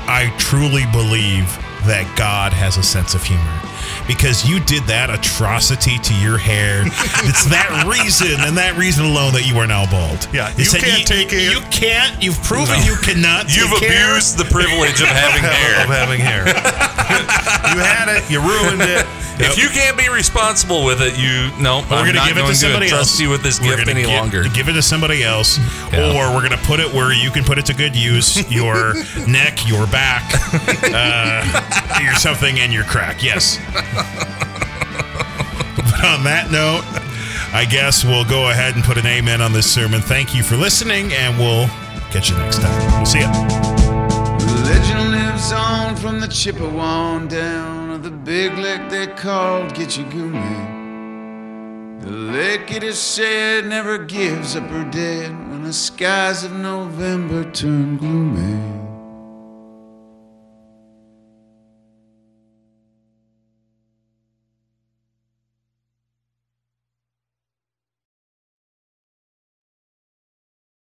I truly believe that God has a sense of humor. Because you did that atrocity to your hair. it's that reason and that reason alone that you are now bald. Yeah, you can't take it- You can't. You've proven you cannot. You've take care- abused the privilege of having hair. of having hair. you had it. You ruined it. If you can't be responsible with it, you no. We're I'm gonna not give it going to somebody trust else. you with this We're gift any gi- longer. Give it to somebody else, Yeah. or we're gonna put it where you can put it to good use. Your neck, your back, uh, your something, and your crack. Yes. But on that note, I guess we'll go ahead and put an amen on this sermon. Thank you for listening, and we'll catch you next time. We'll see ya. Legend lives on from the Chippewa down of the big lake they called Gitche Gumee. The lake, it is said, never gives up her dead when the skies of November turn gloomy.